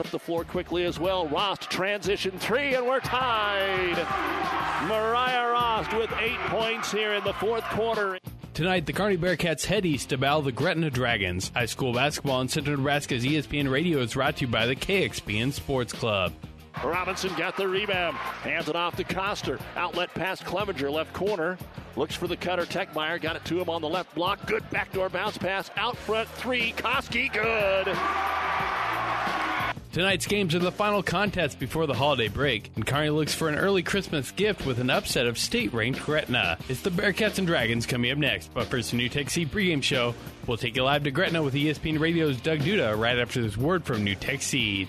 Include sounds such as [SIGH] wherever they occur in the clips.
up the floor quickly as well. Rost transition three, and we're tied. Mariah Rost with eight points here in the fourth quarter. Tonight, the Kearney Bearcats head east to battle the Gretna Dragons. High school basketball on Central Nebraska's ESPN Radio is brought to you by the KXPN Sports Club. Robinson got the rebound. Hands it off to Coster. Outlet pass Clevenger, left corner. Looks for the cutter. Techmeyer got it to him on the left block. Good backdoor bounce pass. Out front three. Koski good. Tonight's games are the final contest before the holiday break, and Kearney looks for an early Christmas gift with an upset of state-ranked Gretna. It's the Bearcats and Dragons coming up next, but first, the NuTech Seed pregame show. We'll take you live to Gretna with ESPN Radio's Doug Duda right after this word from NuTech Seed.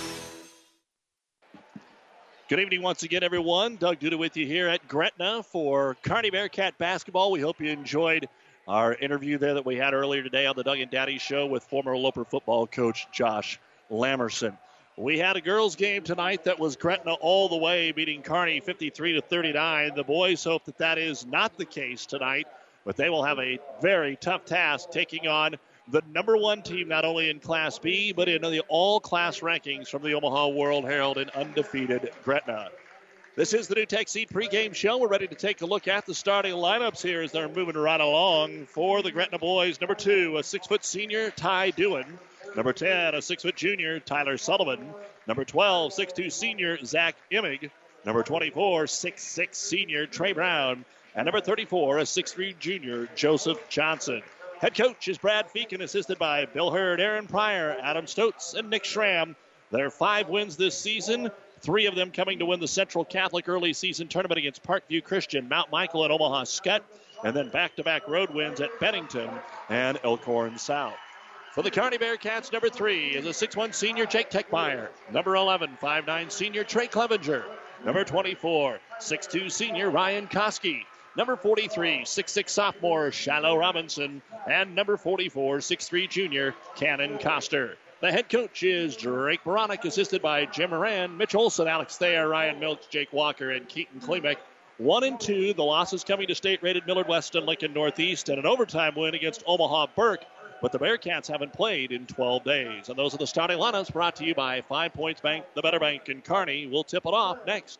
Good evening once again, everyone. Doug Duda with you here at Gretna for Kearney Bearcat basketball. We hope you enjoyed our interview there that we had earlier today on the Doug and Daddy Show with former Loper football coach Josh Lamberson. We had a girls' game tonight that was Gretna all the way, beating Kearney 53 to 39. The boys hope that that is not the case tonight, but they will have a very tough task taking on the number one team not only in Class B, but in the all class rankings from the Omaha World Herald and undefeated Gretna. This is the NuTech Seed pregame show. We're ready to take a look at the starting lineups here as they're moving right along for the Gretna boys. Number two, a six foot senior, Ty Dewan. Number 10, a six foot junior, Tyler Sullivan. Number 12, 6'2 senior, Zach Immig. Number 24, 6'6 senior, Trey Brown. And number 34, a 6'3 junior, Joseph Johnson. Head coach is Brad Feakin, assisted by Bill Hurd, Aaron Pryor, Adam Stotz, and Nick Schramm. Their five wins this season, three of them coming to win the Central Catholic early season tournament against Parkview Christian, Mount Michael, and Omaha Skutt, and then back to back road wins at Bennington and Elkhorn South. For the Kearney Bearcats, number three is a six-one senior Jake Techmeyer. Number 11, 5'9 senior Trey Clevenger. Number 24, six-two senior Ryan Koski. Number 43, 6'6 sophomore Shiloh Robinson. And number 44, 6'3 junior Cannon Coster. The head coach is Drake Beranek, assisted by Jim Moran, Mitch Olson, Alex Thayer, Ryan Milks, Jake Walker, and Keaton Klimek. One and two, the losses coming to state rated Millard West and Lincoln Northeast, and an overtime win against Omaha Burke. But the Bearcats haven't played in 12 days. And those are the starting lineups brought to you by Five Points Bank, the Better Bank, and Kearney. We'll tip it off next.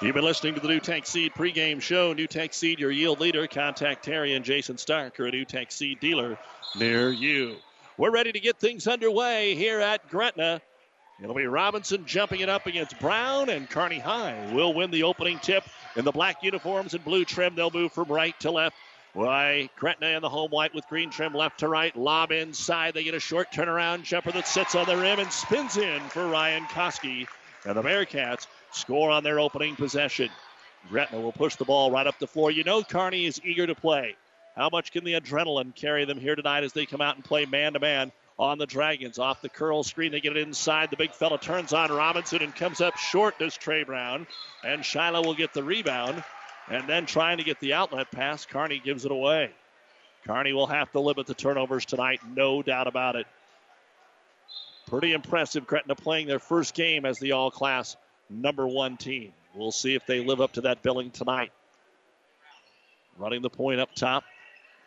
You've been listening to the NuTech Seed pregame show. NuTech Seed, your yield leader. Contact Terry and Jason Stark or a NuTech Seed dealer near you. We're ready to get things underway here at Gretna. It'll be Robinson jumping it up against Brown, and Kearney High will win the opening tip in the black uniforms and blue trim. They'll move from right to left. Why, Gretna in the home white with green trim left to right. Lob inside. They get a short turnaround jumper that sits on the rim and spins in for Ryan Koski. And the Bearcats score on their opening possession. Gretna will push the ball right up the floor. You know Kearney is eager to play. How much can the adrenaline carry them here tonight as they come out and play man to man on the Dragons? Off the curl screen, they get it inside. The big fella turns on Robinson and comes up short, does Trey Brown. And Shiloh will get the rebound. And then trying to get the outlet pass, Kearney gives it away. Kearney will have to limit the turnovers tonight, no doubt about it. Pretty impressive, Gretna playing their first game as the all class number one team. We'll see if they live up to that billing tonight. Running the point up top,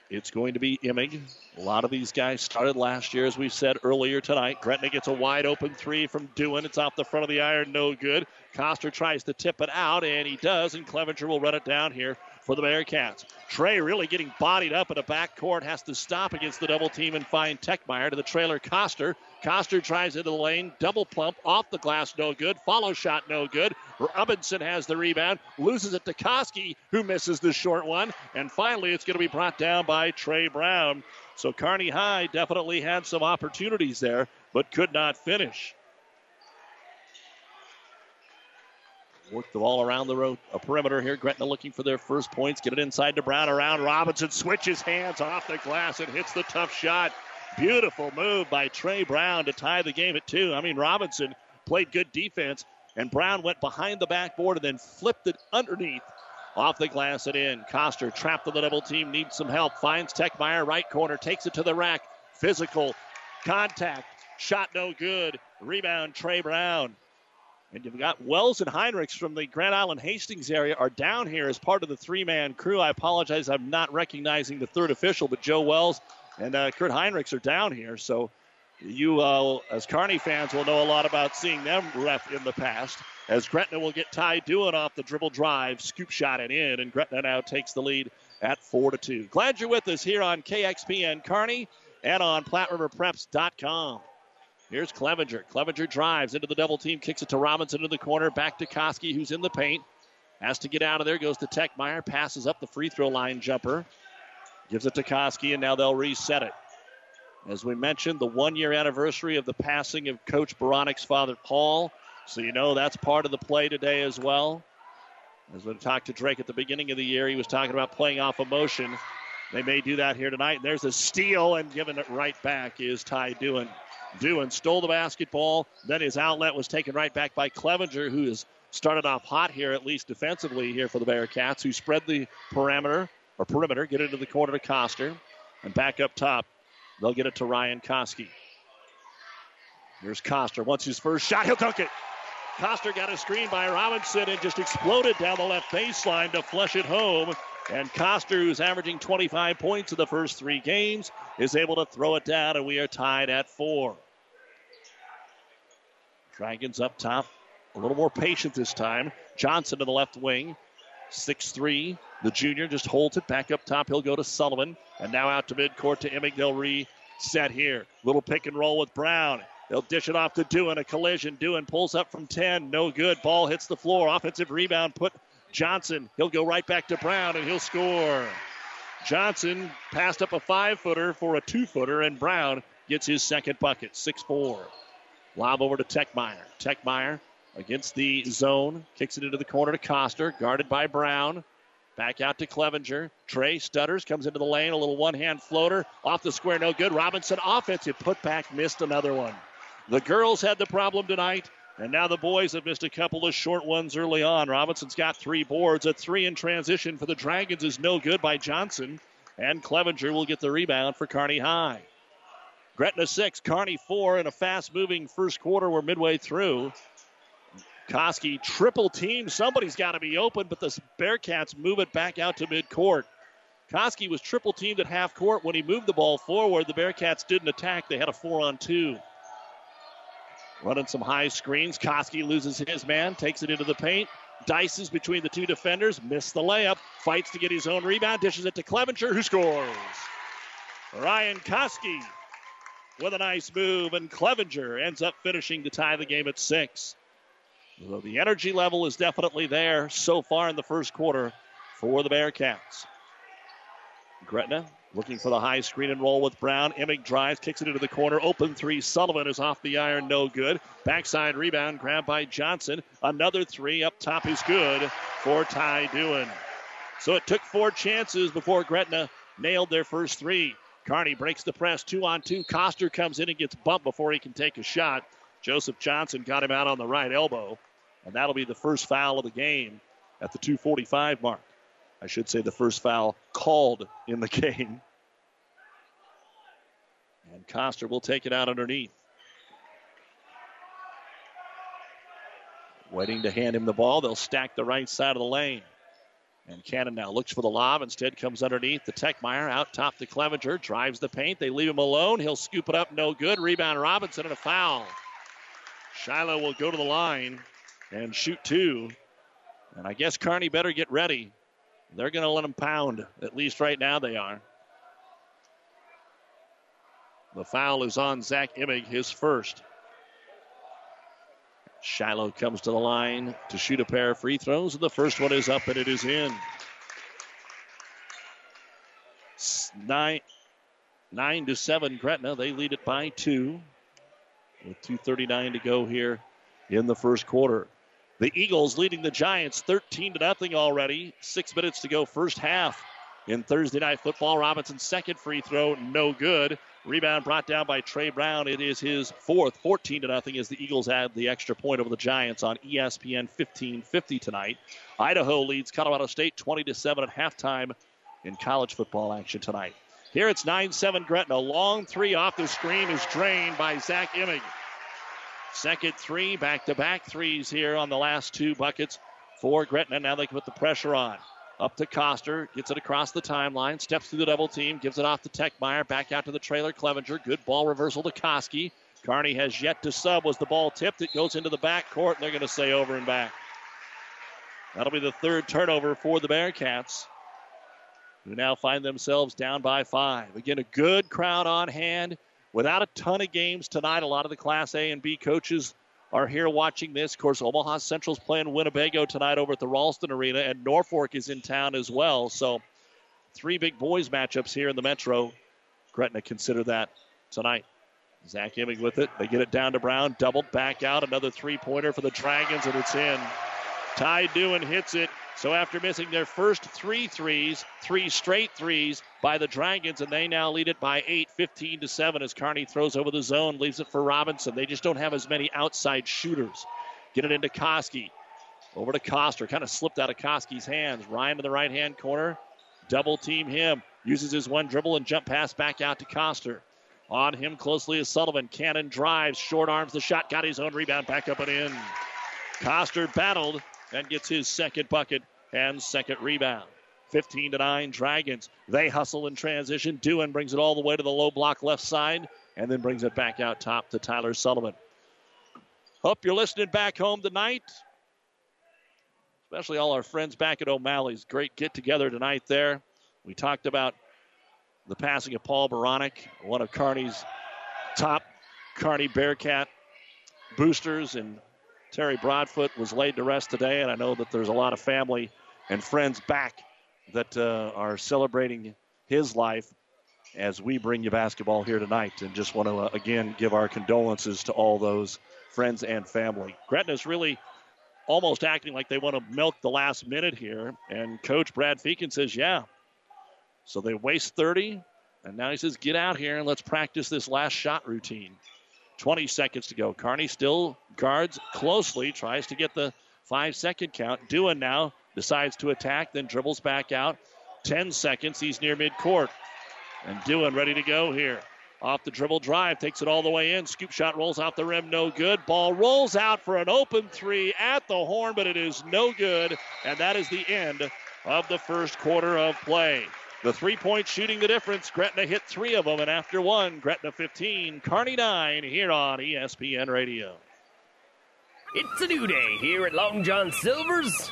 it's going to be Immig. A lot of these guys started last year, as we said earlier tonight. Gretna gets a wide open three from Dewan. It's off the front of the iron, no good. Coster tries to tip it out, and he does, and Clevenger will run it down here for the Bearcats. Trey really getting bodied up in a backcourt, has to stop against the double team and find Techmeyer to the trailer Coster. Coster tries into the lane, double plump off the glass, no good. Follow shot, no good. Robinson has the rebound, loses it to Koski, who misses the short one. And finally, it's going to be brought down by Trey Brown. So Kearney High definitely had some opportunities there, but could not finish. Work the ball around the road, a perimeter here. Gretna looking for their first points. Get it inside to Brown around. Robinson switches hands off the glass and hits the tough shot. Beautiful move by Trey Brown to tie the game at two. I mean, Robinson played good defense, and Brown went behind the backboard and then flipped it underneath off the glass and in. Coster trapped on the double team, needs some help. Finds Techmeyer, right corner, takes it to the rack. Physical contact. Shot no good. Rebound, Trey Brown. And you've got Wells and Heinrichs from the Grand Island Hastings area are down here as part of the three man crew. I apologize, I'm not recognizing the third official, but Joe Wells and uh, Kurt Heinrichs are down here. So you, uh, as Kearney fans, will know a lot about seeing them ref in the past. As Gretna will get Ty Doohan off the dribble drive, scoop shot it in, and Gretna now takes the lead at 4 to 2. Glad you're with us here on KXPN Kearney and on PlatteRiverPreps.com. Here's Clevenger. Clevenger drives into the double team, kicks it to Robinson in the corner, back to Koski, who's in the paint. Has to get out of there, goes to Techmeyer, passes up the free throw line jumper, gives it to Koski, and now they'll reset it. As we mentioned, the one year anniversary of the passing of Coach Beranek's father, Paul. So you know that's part of the play today as well. As we talked to Drake at the beginning of the year, he was talking about playing off emotion. They may do that here tonight. There's a steal, and giving it right back is Ty Doohan. Doohan stole the basketball. Then his outlet was taken right back by Clevenger, who has started off hot here, at least defensively here for the Bearcats, who spread the perimeter or perimeter, get into the corner to Coster, and back up top. They'll get it to Ryan Koski. Here's Coster. Once his first shot, he'll dunk it. Coster got a screen by Robinson and just exploded down the left baseline to flush it home. And Coster, who's averaging 25 points in the first three games, is able to throw it down, and we are tied at four. Dragons up top. A little more patient this time. Johnson to the left wing. 6-3. The junior just holds it back up top. He'll go to Sullivan. And now out to midcourt to Emig. They'll reset here. Little pick and roll with Brown. They'll dish it off to Doohan. A collision. Doohan pulls up from 10. No good. Ball hits the floor. Offensive rebound put Johnson. He'll go right back to Brown and he'll score. Johnson passed up a five footer for a two footer, and Brown gets his second bucket. 6 4. Lob over to Techmeyer. Techmeyer against the zone. Kicks it into the corner to Coster. Guarded by Brown. Back out to Clevenger. Trey stutters, comes into the lane. A little one hand floater. Off the square, no good. Robinson offensive putback, missed another one. The girls had the problem tonight. And now the boys have missed a couple of short ones early on. Robinson's got three boards. A three in transition for the Dragons is no good by Johnson. And Clevenger will get the rebound for Kearney High. Gretna six, Kearney four in a fast moving first quarter. We're midway through. Koski triple team. Somebody's got to be open, but the Bearcats move it back out to midcourt. Koski was triple teamed at half court. When he moved the ball forward, the Bearcats didn't attack. They had a four on two. Running some high screens. Koski loses his man, takes it into the paint, dices between the two defenders, missed the layup, fights to get his own rebound, dishes it to Clevenger, who scores. Ryan Koski with a nice move, and Clevenger ends up finishing to tie the game at six. So the energy level is definitely there so far in the first quarter for the Bearcats. Gretna looking for the high screen and roll with Brown. Emig drives, kicks it into the corner. Open three. Sullivan is off the iron, no good. Backside rebound grabbed by Johnson. Another three up top is good for Ty Doohan. So it took four chances before Gretna nailed their first three. Kearney breaks the press, two on two. Coster comes in and gets bumped before he can take a shot. Joseph Johnson got him out on the right elbow, and that'll be the first foul of the game at the 245 mark. I should say the first foul called in the [LAUGHS] game. And Coster will take it out underneath. Waiting to hand him the ball. They'll stack the right side of the lane. And Cannon now looks for the lob. Instead, comes underneath the Techmeyer out top to Clevenger. Drives the paint. They leave him alone. He'll scoop it up. No good. Rebound Robinson and a foul. Shiloh will go to the line and shoot two. And I guess Kearney better get ready They're going to let them pound. At least right now they are. The foul is on Zach Emig, his first. Shiloh comes to the line to shoot a pair of free throws, and the first one is up and it is in. Nine, nine to seven, Gretna. They lead it by two with 2.39 to go here in the first quarter. The Eagles leading the Giants 13 to nothing already. Six minutes to go, first half. In Thursday night football, Robinson's second free throw, no good. Rebound brought down by Trey Brown. It is his fourth, 14 to nothing, as the Eagles add the extra point over the Giants on ESPN 1550 tonight. Idaho leads Colorado State 20 to 7 at halftime in college football action tonight. Here it's 9 7 Gretna. Long three off the screen is drained by Zach Emig. Second three, back to back threes here on the last two buckets for Gretna. Now they can put the pressure on. Up to Coster, gets it across the timeline, steps through the double team, gives it off to Techmeyer, back out to the trailer. Clevenger, good ball reversal to Koski. Kearney has yet to sub. Was the ball tipped? It goes into the back court, and they're going to say over and back. That'll be the third turnover for the Bearcats, who now find themselves down by five. Again, a good crowd on hand. Without a ton of games tonight, a lot of the Class A and B coaches are here watching this. Of course, Omaha Central's playing Winnebago tonight over at the Ralston Arena, and Norfolk is in town as well. So, three big boys matchups here in the Metro. Gretna consider that tonight. Zach Emig with it. They get it down to Brown. Doubled back out. Another three pointer for the Dragons, and it's in. Ty Dewan hits it. So after missing their first three threes, three straight threes by the Dragons, and they now lead it by eight, 15 to 7 as Kearney throws over the zone, leaves it for Robinson. They just don't have as many outside shooters. Get it into Koski. Over to Coster. Kind of slipped out of Koski's hands. Ryan to the right hand corner. Double team him. Uses his one dribble and jump pass back out to Coster. On him closely is Sullivan. Cannon drives, short arms the shot, got his own rebound back up and in. Coster battled and gets his second bucket and second rebound. 15 to 9 Dragons. They hustle in transition. Dewan brings it all the way to the low block left side and then brings it back out top to Tyler Sullivan. Hope you're listening back home tonight. Especially all our friends back at O'Malley's. Great get together tonight there. We talked about the passing of Paul Beranek, one of Kearney's top Kearney Bearcat boosters, and Terry Broadfoot was laid to rest today, and I know that there's a lot of family and friends back that uh, are celebrating his life as we bring you basketball here tonight. And just want to, uh, again, give our condolences to all those friends and family. Gretna's really almost acting like they want to milk the last minute here. And Coach Brad Feakin says, yeah. So they waste 30, and now he says, get out here and let's practice this last shot routine. 20 seconds to go. Carney still guards closely, tries to get the five second count. Dewan now decides to attack, then dribbles back out. 10 seconds. He's near midcourt. And Dewan ready to go here. Off the dribble drive, takes it all the way in. Scoop shot rolls out the rim, no good. Ball rolls out for an open three at the horn, but it is no good. And that is the end of the first quarter of play. The three point shooting the difference. Gretna hit three of them, and after one, Gretna 15, Kearney 9 here on ESPN Radio. It's a new day here at Long John Silver's.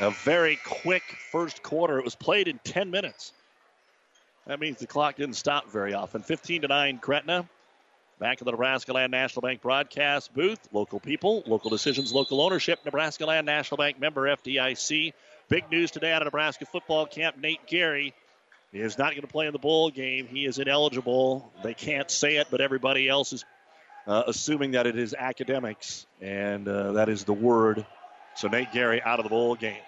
A very quick first quarter. It was played in 10 minutes. That means the clock didn't stop very often. 15 to 9, Gretna. Back in the Nebraska Land National Bank broadcast booth. Local people, local decisions, local ownership. Nebraska Land National Bank member FDIC. Big news today out of Nebraska football camp. Nate Gerry is not going to play in the bowl game. He is ineligible. They can't say it, but everybody else is uh, assuming that it is academics, and uh, that is the word. So Nate Gerry out of the bowl game.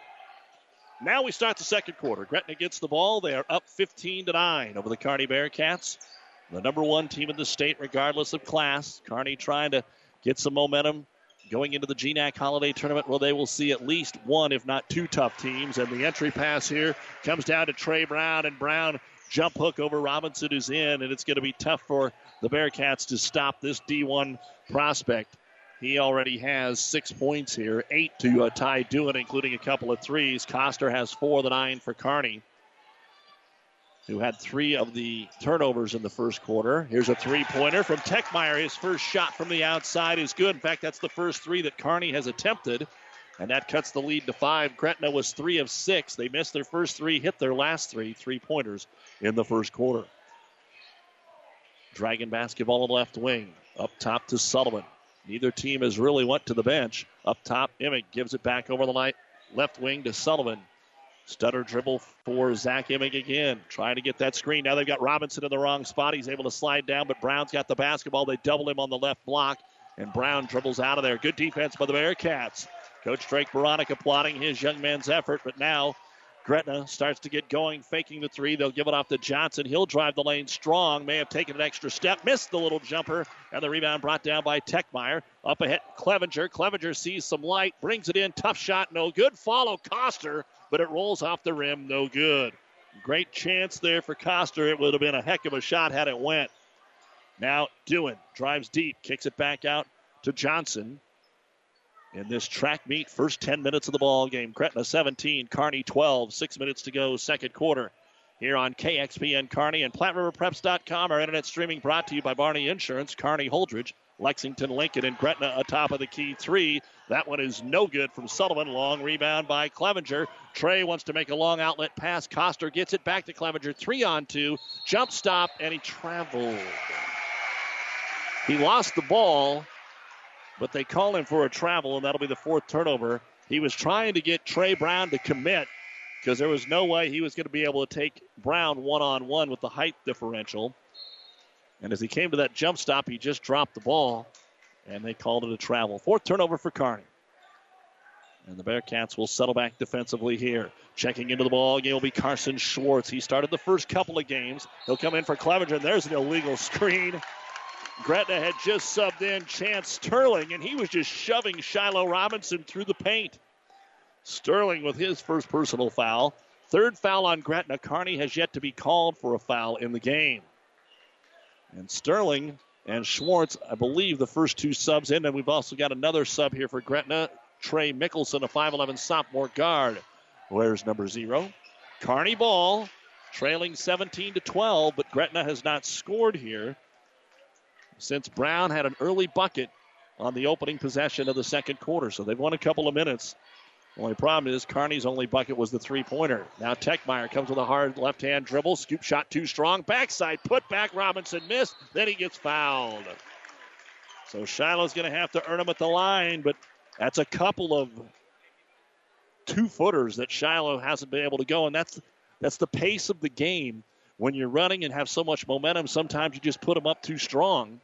Now we start the second quarter. Gretna gets the ball. They are up 15 to 9 over the Kearney Bearcats. The number one team in the state, regardless of class. Kearney trying to get some momentum going into the GNAC Holiday Tournament where they will see at least one, if not two, tough teams. And the entry pass here comes down to Trey Brown, and Brown jump hook over Robinson who's in, and it's going to be tough for the Bearcats to stop this D1 prospect. He already has six points here, eight to uh, Ty Dewitt, including a couple of threes. Coster has four of the nine for Kearney, who had three of the turnovers in the first quarter. Here's a three pointer from Techmeyer. His first shot from the outside is good. In fact, that's the first three that Kearney has attempted, and that cuts the lead to five. Gretna was three of six. They missed their first three, hit their last three, three pointers in the first quarter. Dragon basketball on the left wing. Up top to Sullivan. Neither team has really went to the bench. Up top, Emig gives it back over the light, left wing to Sullivan. Stutter dribble for Zach Emig again, trying to get that screen. Now they've got Robinson in the wrong spot. He's able to slide down, but Brown's got the basketball. They double him on the left block, and Brown dribbles out of there. Good defense by the Bearcats. Coach Drake Beranek applauding his young man's effort, but now Gretna starts to get going, faking the three. They'll give it off to Johnson. He'll drive the lane strong. May have taken an extra step, missed the little jumper, and the rebound brought down by Techmeyer. Up ahead, Clevenger. Clevenger sees some light, brings it in. Tough shot, no good. Follow Coster, but it rolls off the rim, no good. Great chance there for Coster. It would have been a heck of a shot had it went. Now Dewitt drives deep, kicks it back out to Johnson in this track meet. First 10 minutes of the ball game. Gretna 17, Kearney 12. Six minutes to go, second quarter. Here on KXPN Kearney and PlatteRiverPreps.com. Our internet streaming brought to you by Barney Insurance, Kearney Holdrege, Lexington, Lincoln, and Gretna atop of the key three. That one is no good from Sullivan. Long rebound by Clevenger. Trey wants to make a long outlet pass. Coster gets it back to Clevenger. Three on two. Jump stop, and he traveled. He lost the ball but they call him for a travel, and that'll be the fourth turnover. He was trying to get Trey Brown to commit because there was no way he was going to be able to take Brown one on one with the height differential. And as he came to that jump stop, he just dropped the ball, and they called it a travel. Fourth turnover for Kearney. And the Bearcats will settle back defensively here. Checking into the ball game will be Carson Schwartz. He started the first couple of games. He'll come in for Clevenger, and there's an illegal screen. Gretna had just subbed in Chance Sterling, and he was just shoving Shiloh Robinson through the paint. Sterling with his first personal foul. Third foul on Gretna. Kearney has yet to be called for a foul in the game. And Sterling and Schwartz, I believe, the first two subs in. And we've also got another sub here for Gretna. Trey Mickelson, a 5'11 sophomore guard, wears number zero. Kearney ball, trailing 17 to 12, but Gretna has not scored here since Brown had an early bucket on the opening possession of the second quarter. So they've won a couple of minutes. Only problem is Kearney's only bucket was the three pointer. Now Techmeyer comes with a hard left hand dribble. Scoop shot too strong. Backside put back. Robinson missed. Then he gets fouled. So Shiloh's going to have to earn him at the line, but that's a couple of two footers that Shiloh hasn't been able to go, and that's that's the pace of the game. When you're running and have so much momentum, sometimes you just put them up too strong.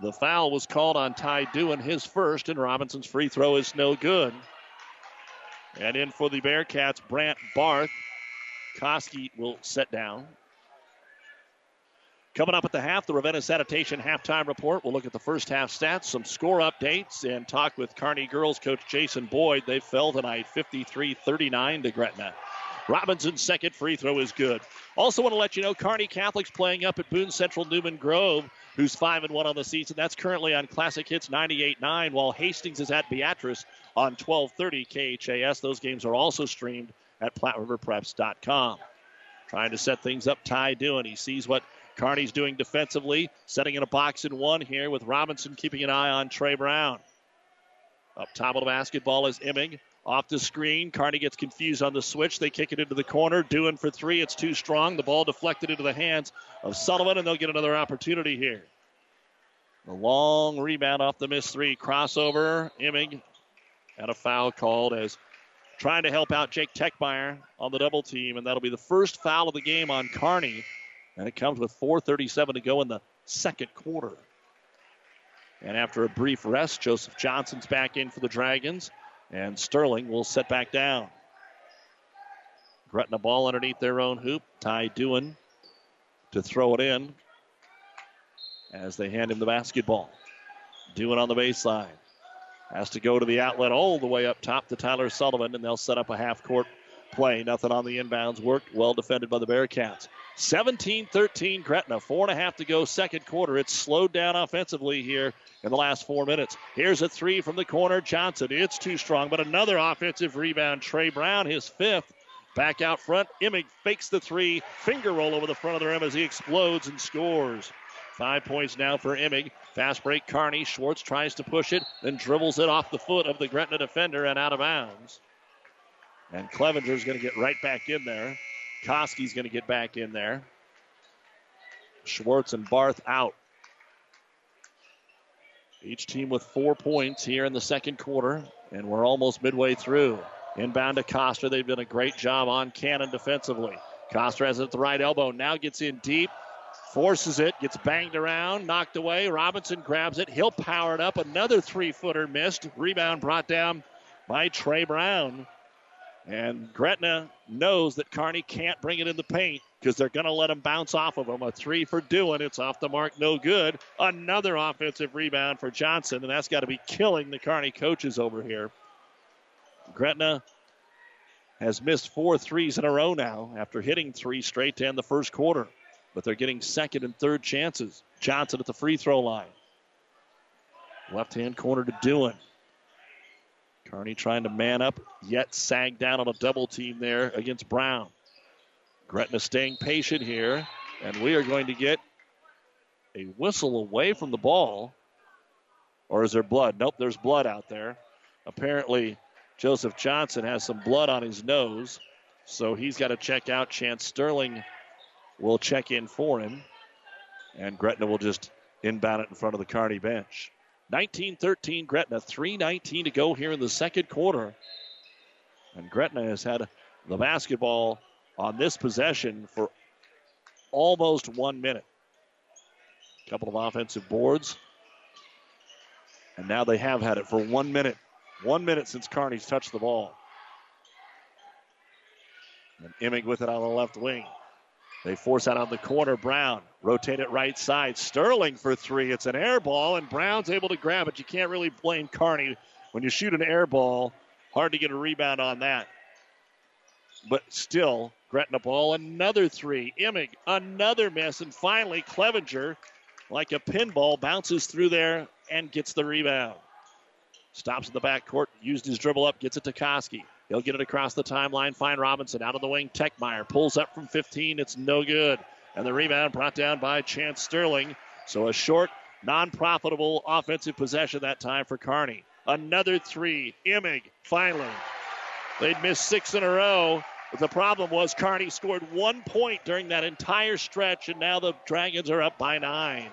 The foul was called on Ty Dewitt, his first, and Robinson's free throw is no good. And in for the Bearcats, Brant Barth. Koski will set down. Coming up at the half, the Ravenna Sanitation halftime report. We'll look at the first half stats, some score updates, and talk with Kearney girls coach Jason Boyd. They fell tonight 53 39 to Gretna. Robinson's second free throw is good. Also, want to let you know Kearney Catholic's playing up at Boone Central Newman Grove, who's 5 and 1 on the season. That's currently on Classic Hits 98.9, while Hastings is at Beatrice on 1230 KHAS. Those games are also streamed at PlatteRiverPreps.com. Trying to set things up, Ty doing. He sees what Kearney's doing defensively, setting in a box in one here with Robinson keeping an eye on Trey Brown. Up top of the basketball is Emig. Off the screen. Kearney gets confused on the switch. They kick it into the corner. Doing for three. It's too strong. The ball deflected into the hands of Sullivan, and they'll get another opportunity here. A long rebound off the missed three. Crossover. Emig and a foul called as trying to help out Jake Techmeyer on the double team, and that'll be the first foul of the game on Kearney. And it comes with 4.37 to go in the second quarter. And after a brief rest, Joseph Johnson's back in for the Dragons, and Sterling will set back down. Gretna ball underneath their own hoop. Ty Doohan to throw it in as they hand him the basketball. Doohan on the baseline. Has to go to the outlet all the way up top to Tyler Sullivan, and they'll set up a half court play. Nothing on the inbounds worked. Well defended by the Bearcats. 17 13 Gretna. Four and a half to go, second quarter. It's slowed down offensively here in the last four minutes. Here's a three from the corner. Johnson. It's too strong, but another offensive rebound. Trey Brown, his fifth. Back out front. Imig fakes the three. Finger roll over the front of the rim as he explodes and scores. Five points now for Imig. Fast break Kearney. Schwartz tries to push it, then dribbles it off the foot of the Gretna defender and out of bounds. And Clevenger's going to get right back in there. Koski's going to get back in there. Schwartz and Barth out. Each team with four points here in the second quarter, and we're almost midway through. Inbound to Coster. They've done a great job on Cannon defensively. Coster has it at the right elbow. Now gets in deep. Forces it. Gets banged around. Knocked away. Robinson grabs it. He'll power it up. Another three footer missed. Rebound brought down by Trey Brown. And Gretna knows that Kearney can't bring it in the paint because they're going to let him bounce off of him. A three for Doohan. It's off the mark. No good. Another offensive rebound for Johnson. And that's got to be killing the Kearney coaches over here. Gretna has missed four threes in a row now after hitting three straight to end the first quarter. But they're getting second and third chances. Johnson at the free throw line. Left hand corner to Doohan. Kearney trying to man up, yet sagged down on a double team there against Brown. Gretna staying patient here, and we are going to get a whistle away from the ball. Or is there blood? Nope, there's blood out there. Apparently, Joseph Johnson has some blood on his nose, so he's got to check out. Chance Sterling will check in for him, and Gretna will just inbound it in front of the Kearney bench. 19 13 Gretna, 3.19 to go here in the second quarter. And Gretna has had the basketball on this possession for almost one minute. A couple of offensive boards. And now they have had it for one minute. One minute since Kearney's touched the ball. And Imig with it on the left wing. They force out on the corner. Brown rotate it right side. Sterling for three. It's an air ball, and Brown's able to grab it. You can't really blame Kearney when you shoot an air ball. Hard to get a rebound on that. But still, Gretna ball, another three. Imig, another miss, and finally Clevenger, like a pinball, bounces through there and gets the rebound. Stops in the back court, used his dribble up, gets it to Koski. He'll get it across the timeline. Find Robinson out of the wing. Techmeyer pulls up from 15. It's no good. And the rebound brought down by Chance Sterling. So a short, non profitable offensive possession that time for Kearney. Another three. Imig, finally. They'd missed six in a row. But the problem was Kearney scored one point during that entire stretch, and now the Dragons are up by nine.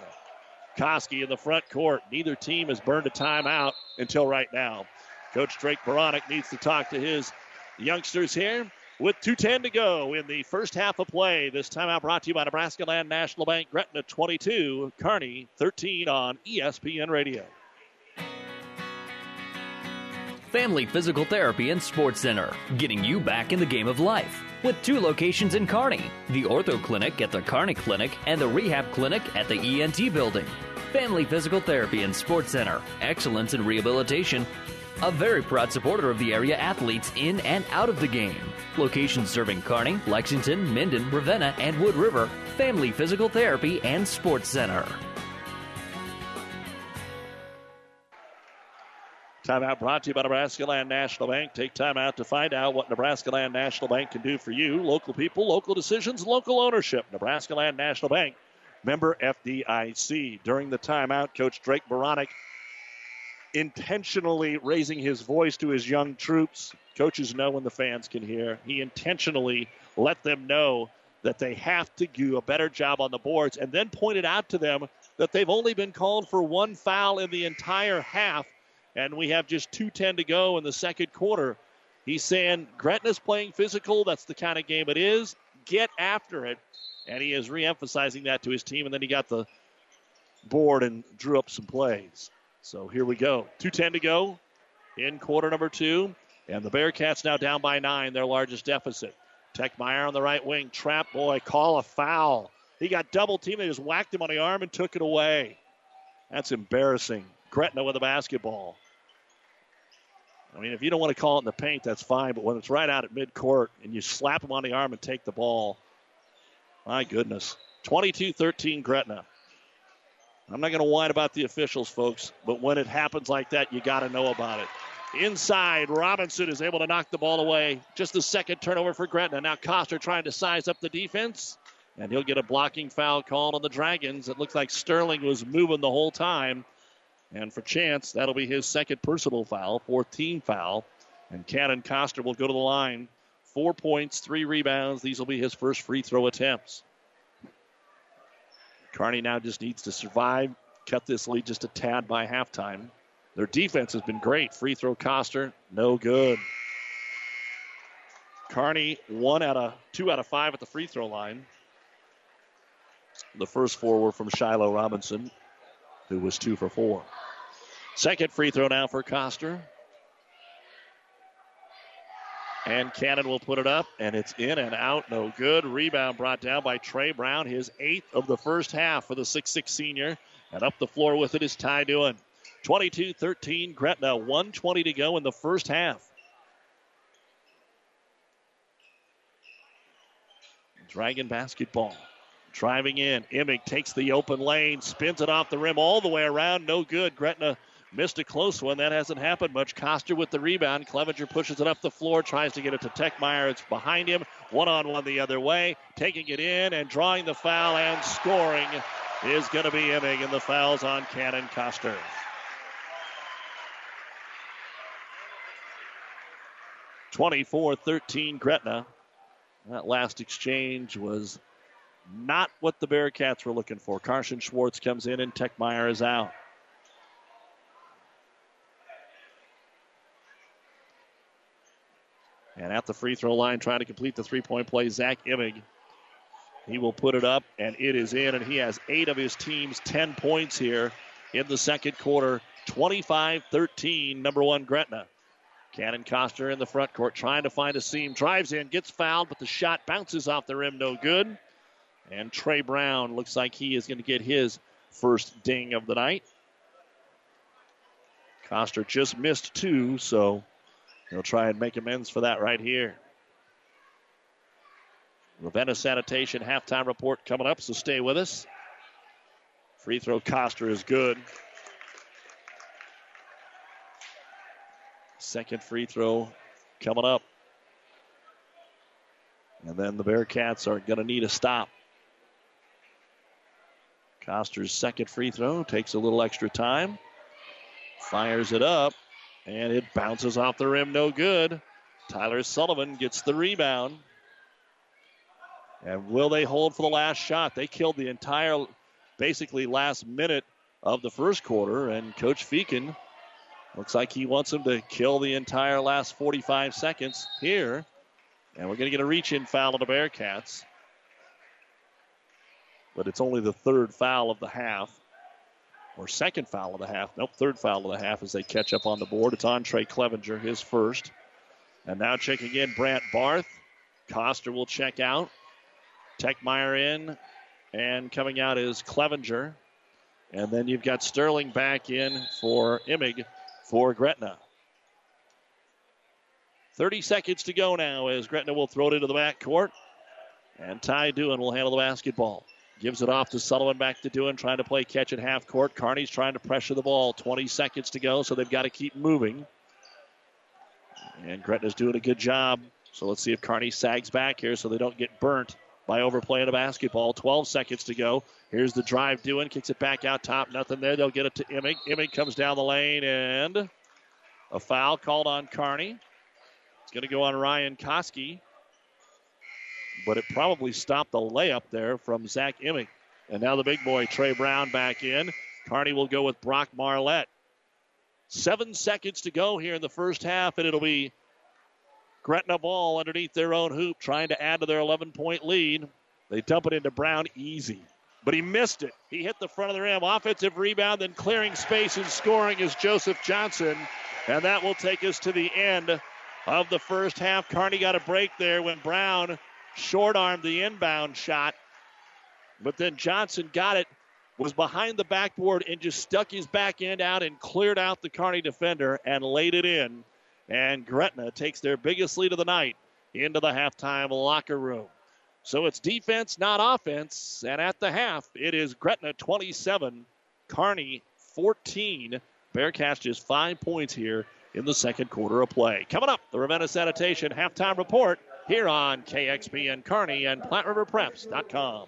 Koski in the front court. Neither team has burned a timeout until right now. Coach Drake Beranek needs to talk to his youngsters here with 2.10 to go in the first half of play. This timeout brought to you by Nebraska Land National Bank, Gretna 22, Kearney 13 on ESPN Radio. Family Physical Therapy and Sports Center, getting you back in the game of life. With two locations in Kearney the Ortho Clinic at the Kearney Clinic and the Rehab Clinic at the ENT Building. Family Physical Therapy and Sports Center, excellence in rehabilitation, a very proud supporter of the area athletes in and out of the game. Locations serving Kearney, Lexington, Minden, Ravenna, and Wood River. Family Physical Therapy and Sports Center. Timeout brought to you by Nebraska Land National Bank. Take time out to find out what Nebraska Land National Bank can do for you. Local people, local decisions, local ownership. Nebraska Land National Bank, member FDIC. During the timeout, Coach Drake Beranek intentionally raising his voice to his young troops. Coaches know when the fans can hear. He intentionally let them know that they have to do a better job on the boards and then pointed out to them that they've only been called for one foul in the entire half and we have just 2.10 to go in the second quarter. He's saying Gretna's playing physical. That's the kind of game it is. Get after it. And he is re-emphasizing that to his team. And then he got the board and drew up some plays. So here we go. 2.10 to go in quarter number two. And the Bearcats now down by nine, their largest deficit. Techmeyer on the right wing. Trap boy, call a foul. He got double teamed. They just whacked him on the arm and took it away. That's embarrassing. Gretna with the basketball. I mean, if you don't want to call it in the paint, that's fine. But when it's right out at midcourt and you slap him on the arm and take the ball, my goodness. 22 13 Gretna. I'm not going to whine about the officials, folks, but when it happens like that, you got to know about it. Inside, Robinson is able to knock the ball away. Just the second turnover for Gretna. Now Coster trying to size up the defense, and he'll get a blocking foul called on the Dragons. It looks like Sterling was moving the whole time. And for Chance, that'll be his second personal foul, fourth team foul. And Cannon Coster will go to the line. Four points, three rebounds. These will be his first free throw attempts. Kearney now just needs to survive, cut this lead just a tad by halftime. Their defense has been great. Free throw Coster, no good. Kearney one out of two out of five at the free throw line. The first four were from Shiloh Robinson, who was two for four. Second free throw now for Coster. And Cannon will put it up, and it's in and out. No good. Rebound brought down by Trey Brown, his eighth of the first half for the 6'6 senior. And up the floor with it is Ty Doohan. 22 13, Gretna, 120 to go in the first half. Dragon basketball. Driving in. Emig takes the open lane, spins it off the rim all the way around. No good. Gretna missed a close one. That hasn't happened much. Coster with the rebound. Clevenger pushes it up the floor, tries to get it to Techmeyer. It's behind him. One on one the other way. Taking it in and drawing the foul and scoring is going to be Emig, and the foul's on Cannon Coster. 24 13 Gretna. That last exchange was not what the Bearcats were looking for. Carson Schwartz comes in and Techmeyer is out. And at the free throw line, trying to complete the three point play, Zach Emig. He will put it up, and it is in, and he has eight of his team's 10 points here in the second quarter. 25 13, number one Gretna. Cannon Coster in the front court trying to find a seam. Drives in, gets fouled, but the shot bounces off the rim, no good. And Trey Brown looks like he is going to get his first ding of the night. Coster just missed two, so he'll try and make amends for that right here. Ravenna Sanitation halftime report coming up, so stay with us. Free throw Coster is good. Second free throw coming up. And then the Bearcats are going to need a stop. Coster's second free throw takes a little extra time. Fires it up, and it bounces off the rim, no good. Tyler Sullivan gets the rebound. And will they hold for the last shot? They killed the entire, basically, last minute of the first quarter, and Coach Feakin Looks like he wants them to kill the entire last 45 seconds here. And we're going to get a reach in foul of the Bearcats. But it's only the third foul of the half. Or second foul of the half. Nope, third foul of the half as they catch up on the board. It's on Trey Clevenger, his first. And now checking in Brant Barth. Coster will check out. Techmeyer in. And coming out is Clevenger. And then you've got Sterling back in for Imig for Gretna. 30 seconds to go now as Gretna will throw it into the back court. And Ty Doohan will handle the basketball. Gives it off to Sullivan, back to Doohan, trying to play catch at half court. Kearney's trying to pressure the ball. 20 seconds to go, so they've got to keep moving. And Gretna's doing a good job. So let's see if Kearney sags back here so they don't get burnt by overplaying a basketball. 12 seconds to go. Here's the drive Doohan, kicks it back out top. Nothing there. They'll get it to Emig. Emig comes down the lane and a foul called on Kearney. It's going to go on Ryan Koski, but it probably stopped the layup there from Zach Emig. And now the big boy, Trey Brown, back in. Kearney will go with Brock Marlette. Seven seconds to go here in the first half, and it'll be Gretna ball underneath their own hoop, trying to add to their 11 point lead. They dump it into Brown easy, but he missed it. He hit the front of the rim. Offensive rebound, then clearing space and scoring is Joseph Johnson. And that will take us to the end of the first half. Kearney got a break there when Brown short armed the inbound shot. But then Johnson got it, was behind the backboard, and just stuck his back end out and cleared out the Kearney defender and laid it in. And Gretna takes their biggest lead of the night into the halftime locker room. So it's defense, not offense. And at the half, it is Gretna 27, Kearney 14. Bearcats just five points here in the second quarter of play. Coming up, the Ravenna Sanitation halftime report here on KXPN Kearney and PlatteRiverPreps.com.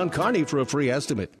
Kearney for a free estimate.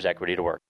equity to work.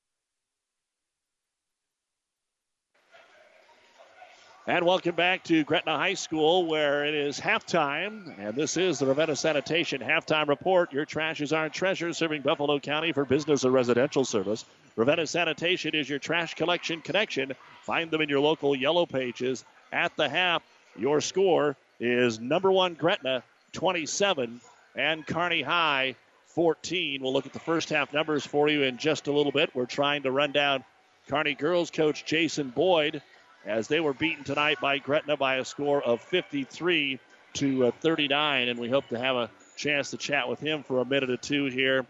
And welcome back to Gretna High School, where it is halftime. And this is the Ravenna Sanitation halftime report. Your trash is our treasure, serving Buffalo County for business or residential service. Ravenna Sanitation is your trash collection connection. Find them in your local yellow pages. At the half, your score is number one Gretna 27 and Kearney High 14. We'll look at the first half numbers for you in just a little bit. We're trying to run down Kearney girls coach Jason Boyd as they were beaten tonight by Gretna by a score of 53 to uh, 39. And we hope to have a chance to chat with him for a minute or two here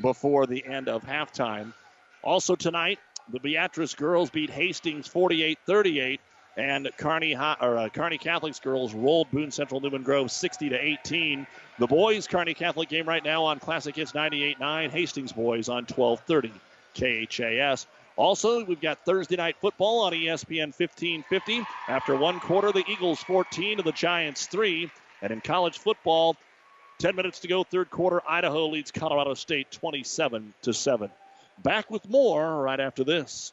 before the end of halftime. Also tonight, the Beatrice girls beat Hastings 48 38. And Kearney, or, uh, Kearney Catholic's girls rolled Boone Central Newman Grove 60 to 18. The boys Kearney Catholic game right now on Classic Hits 98.9. Hastings boys on 12:30 KHAS. Also, we've got Thursday night football on ESPN 1550. After one quarter, the Eagles 14 to the Giants 3. And in college football, 10 minutes to go, third quarter, Idaho leads Colorado State 27 to 7. Back with more right after this.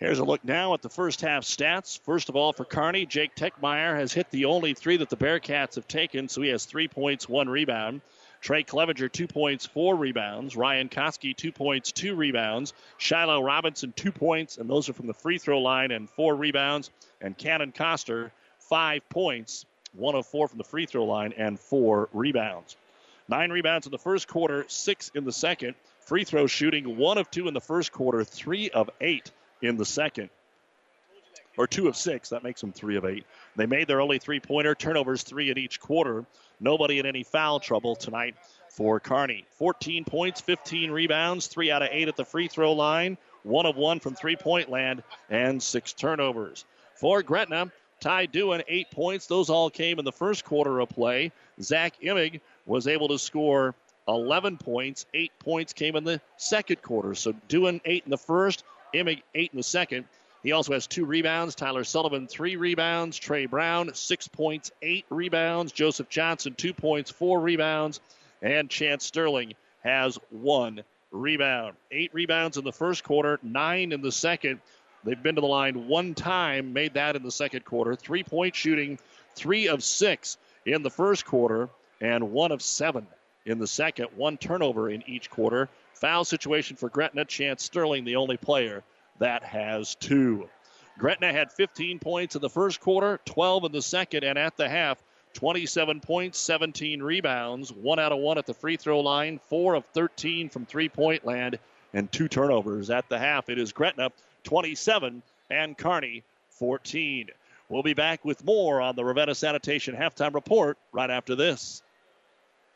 Here's a look now at the first half stats. First of all, for Kearney, Jake Techmeyer has hit the only three that the Bearcats have taken, so he has three points, one rebound. Trey Clevenger, two points, four rebounds. Ryan Koski, two points, two rebounds. Shiloh Robinson, two points, and those are from the free throw line, and four rebounds. And Cannon Coster, five points, one of four from the free throw line, and four rebounds. Nine rebounds in the first quarter, six in the second. Free throw shooting, one of two in the first quarter, three of eight in the second. Or two of six. That makes them three of eight. They made their only three pointer. Turnovers three in each quarter. Nobody in any foul trouble tonight for Kearney. 14 points, 15 rebounds, three out of eight at the free throw line, one of one from three point land, and six turnovers. For Gretna, Ty Doohan, eight points. Those all came in the first quarter of play. Zach Immig was able to score 11 points. Eight points came in the second quarter. So Doohan, eight in the first, Immig, eight in the second. He also has two rebounds. Tyler Sullivan, three rebounds. Trey Brown, six points, eight rebounds. Joseph Johnson, two points, four rebounds. And Chance Sterling has one rebound. Eight rebounds in the first quarter, nine in the second. They've been to the line one time, made that in the second quarter. Three point shooting, three of six in the first quarter, and one of seven in the second. One turnover in each quarter. Foul situation for Gretna. Chance Sterling, the only player that has two. Gretna had 15 points in the first quarter, 12 in the second, and at the half, 27 points, 17 rebounds, one out of one at the free throw line, four of 13 from three point land, and two turnovers at the half. It is Gretna 27 and Kearney 14. We'll be back with more on the Ravenna Sanitation halftime report right after this.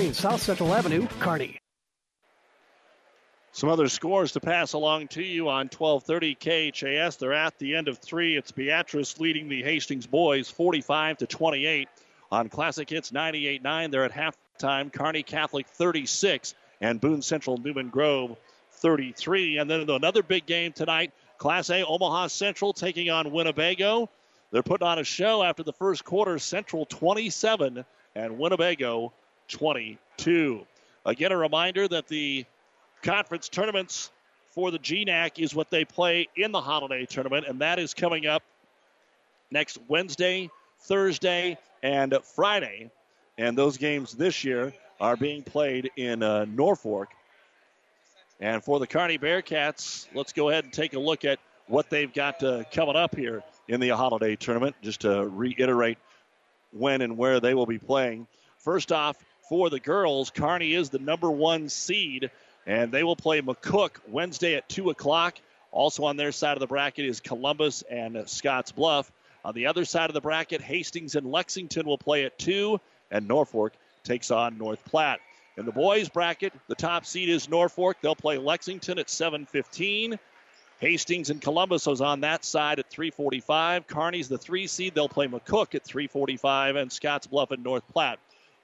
South Central Avenue, Kearney. Some other scores to pass along to you on 1230 KHAS. They're at the end of three. It's Beatrice leading the Hastings boys 45 to 28. On Classic Hits 98.9, they're at halftime. Kearney Catholic 36 and Boone Central Newman Grove 33. And then another big game tonight. Class A Omaha Central taking on Winnebago. They're putting on a show after the first quarter. Central 27 and Winnebago 22. Again, a reminder that the conference tournaments for the GNAC is what they play in the holiday tournament, and that is coming up next Wednesday, Thursday, and Friday. And those games this year are being played in uh, Norfolk. And for the Kearney Bearcats, let's go ahead and take a look at what they've got uh, coming up here in the holiday tournament, just to reiterate when and where they will be playing. First off, for the girls. Kearney is the number one seed, and they will play McCook Wednesday at 2 o'clock. Also on their side of the bracket is Columbus and Scotts Bluff. On the other side of the bracket, Hastings and Lexington will play at 2, and Norfolk takes on North Platte. In the boys bracket, the top seed is Norfolk. They'll play Lexington at 7:15. Hastings and Columbus is on that side at 3:45. Kearney's the three seed. They'll play McCook at 3:45, and Scotts Bluff and North Platte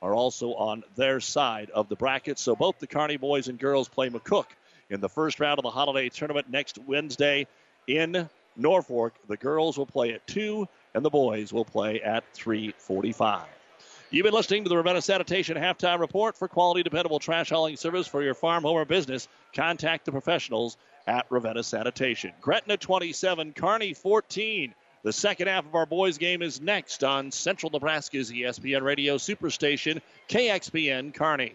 are also on their side of the bracket. So both the Kearney boys and girls play McCook in the first round of the holiday tournament next Wednesday in Norfolk. The girls will play at 2 and the boys will play at 345. You've been listening to the Ravenna Sanitation Halftime Report for quality, dependable trash hauling service for your farm, home, or business. Contact the professionals at Ravenna Sanitation. Gretna 27, Kearney 14. The second half of our boys' game is next on Central Nebraska's ESPN Radio Superstation, KXPN Kearney.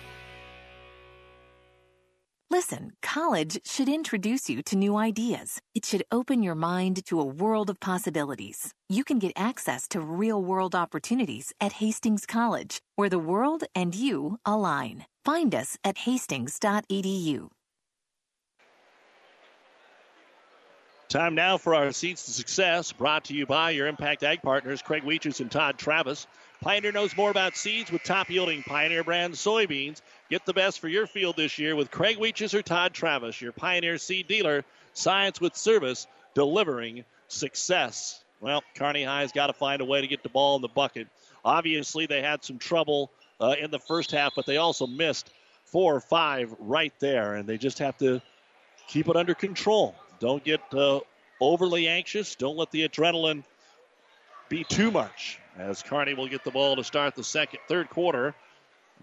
Listen, college should introduce you to new ideas. It should open your mind to a world of possibilities. You can get access to real world opportunities at Hastings College, where the world and you align. Find us at hastings.edu. Time now for our Seeds to Success, brought to you by your Impact Ag partners, Craig Weeches and Todd Travis. Pioneer knows more about seeds with top yielding Pioneer brand soybeans. Get the best for your field this year with Craig Weeches or Todd Travis, your Pioneer seed dealer. Science with service, delivering success. Well, Kearney High's got to find a way to get the ball in the bucket. Obviously, they had some trouble uh, in the first half, but they also missed four or five right there, and they just have to keep it under control. Don't get uh, overly anxious. Don't let the adrenaline be too much. As Kearney will get the ball to start the second, third quarter,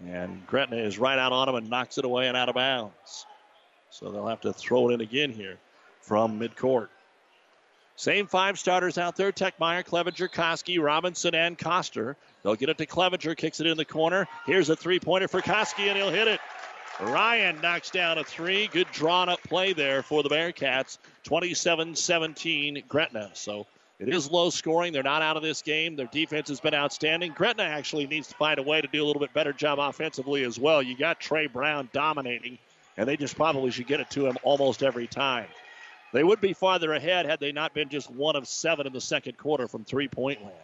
and Gretna is right out on him and knocks it away and out of bounds. So they'll have to throw it in again here from midcourt. Same five starters out there Techmeyer, Clevenger, Koski, Robinson, and Coster. They'll get it to Clevenger, kicks it in the corner. Here's a three pointer for Koski, and he'll hit it. Ryan knocks down a three. Good drawn up play there for the Bearcats. 27 17 Gretna. So it is low scoring. They're not out of this game. Their defense has been outstanding. Gretna actually needs to find a way to do a little bit better job offensively as well. You got Trey Brown dominating, and they just probably should get it to him almost every time. They would be farther ahead had they not been just one of seven in the second quarter from three point land.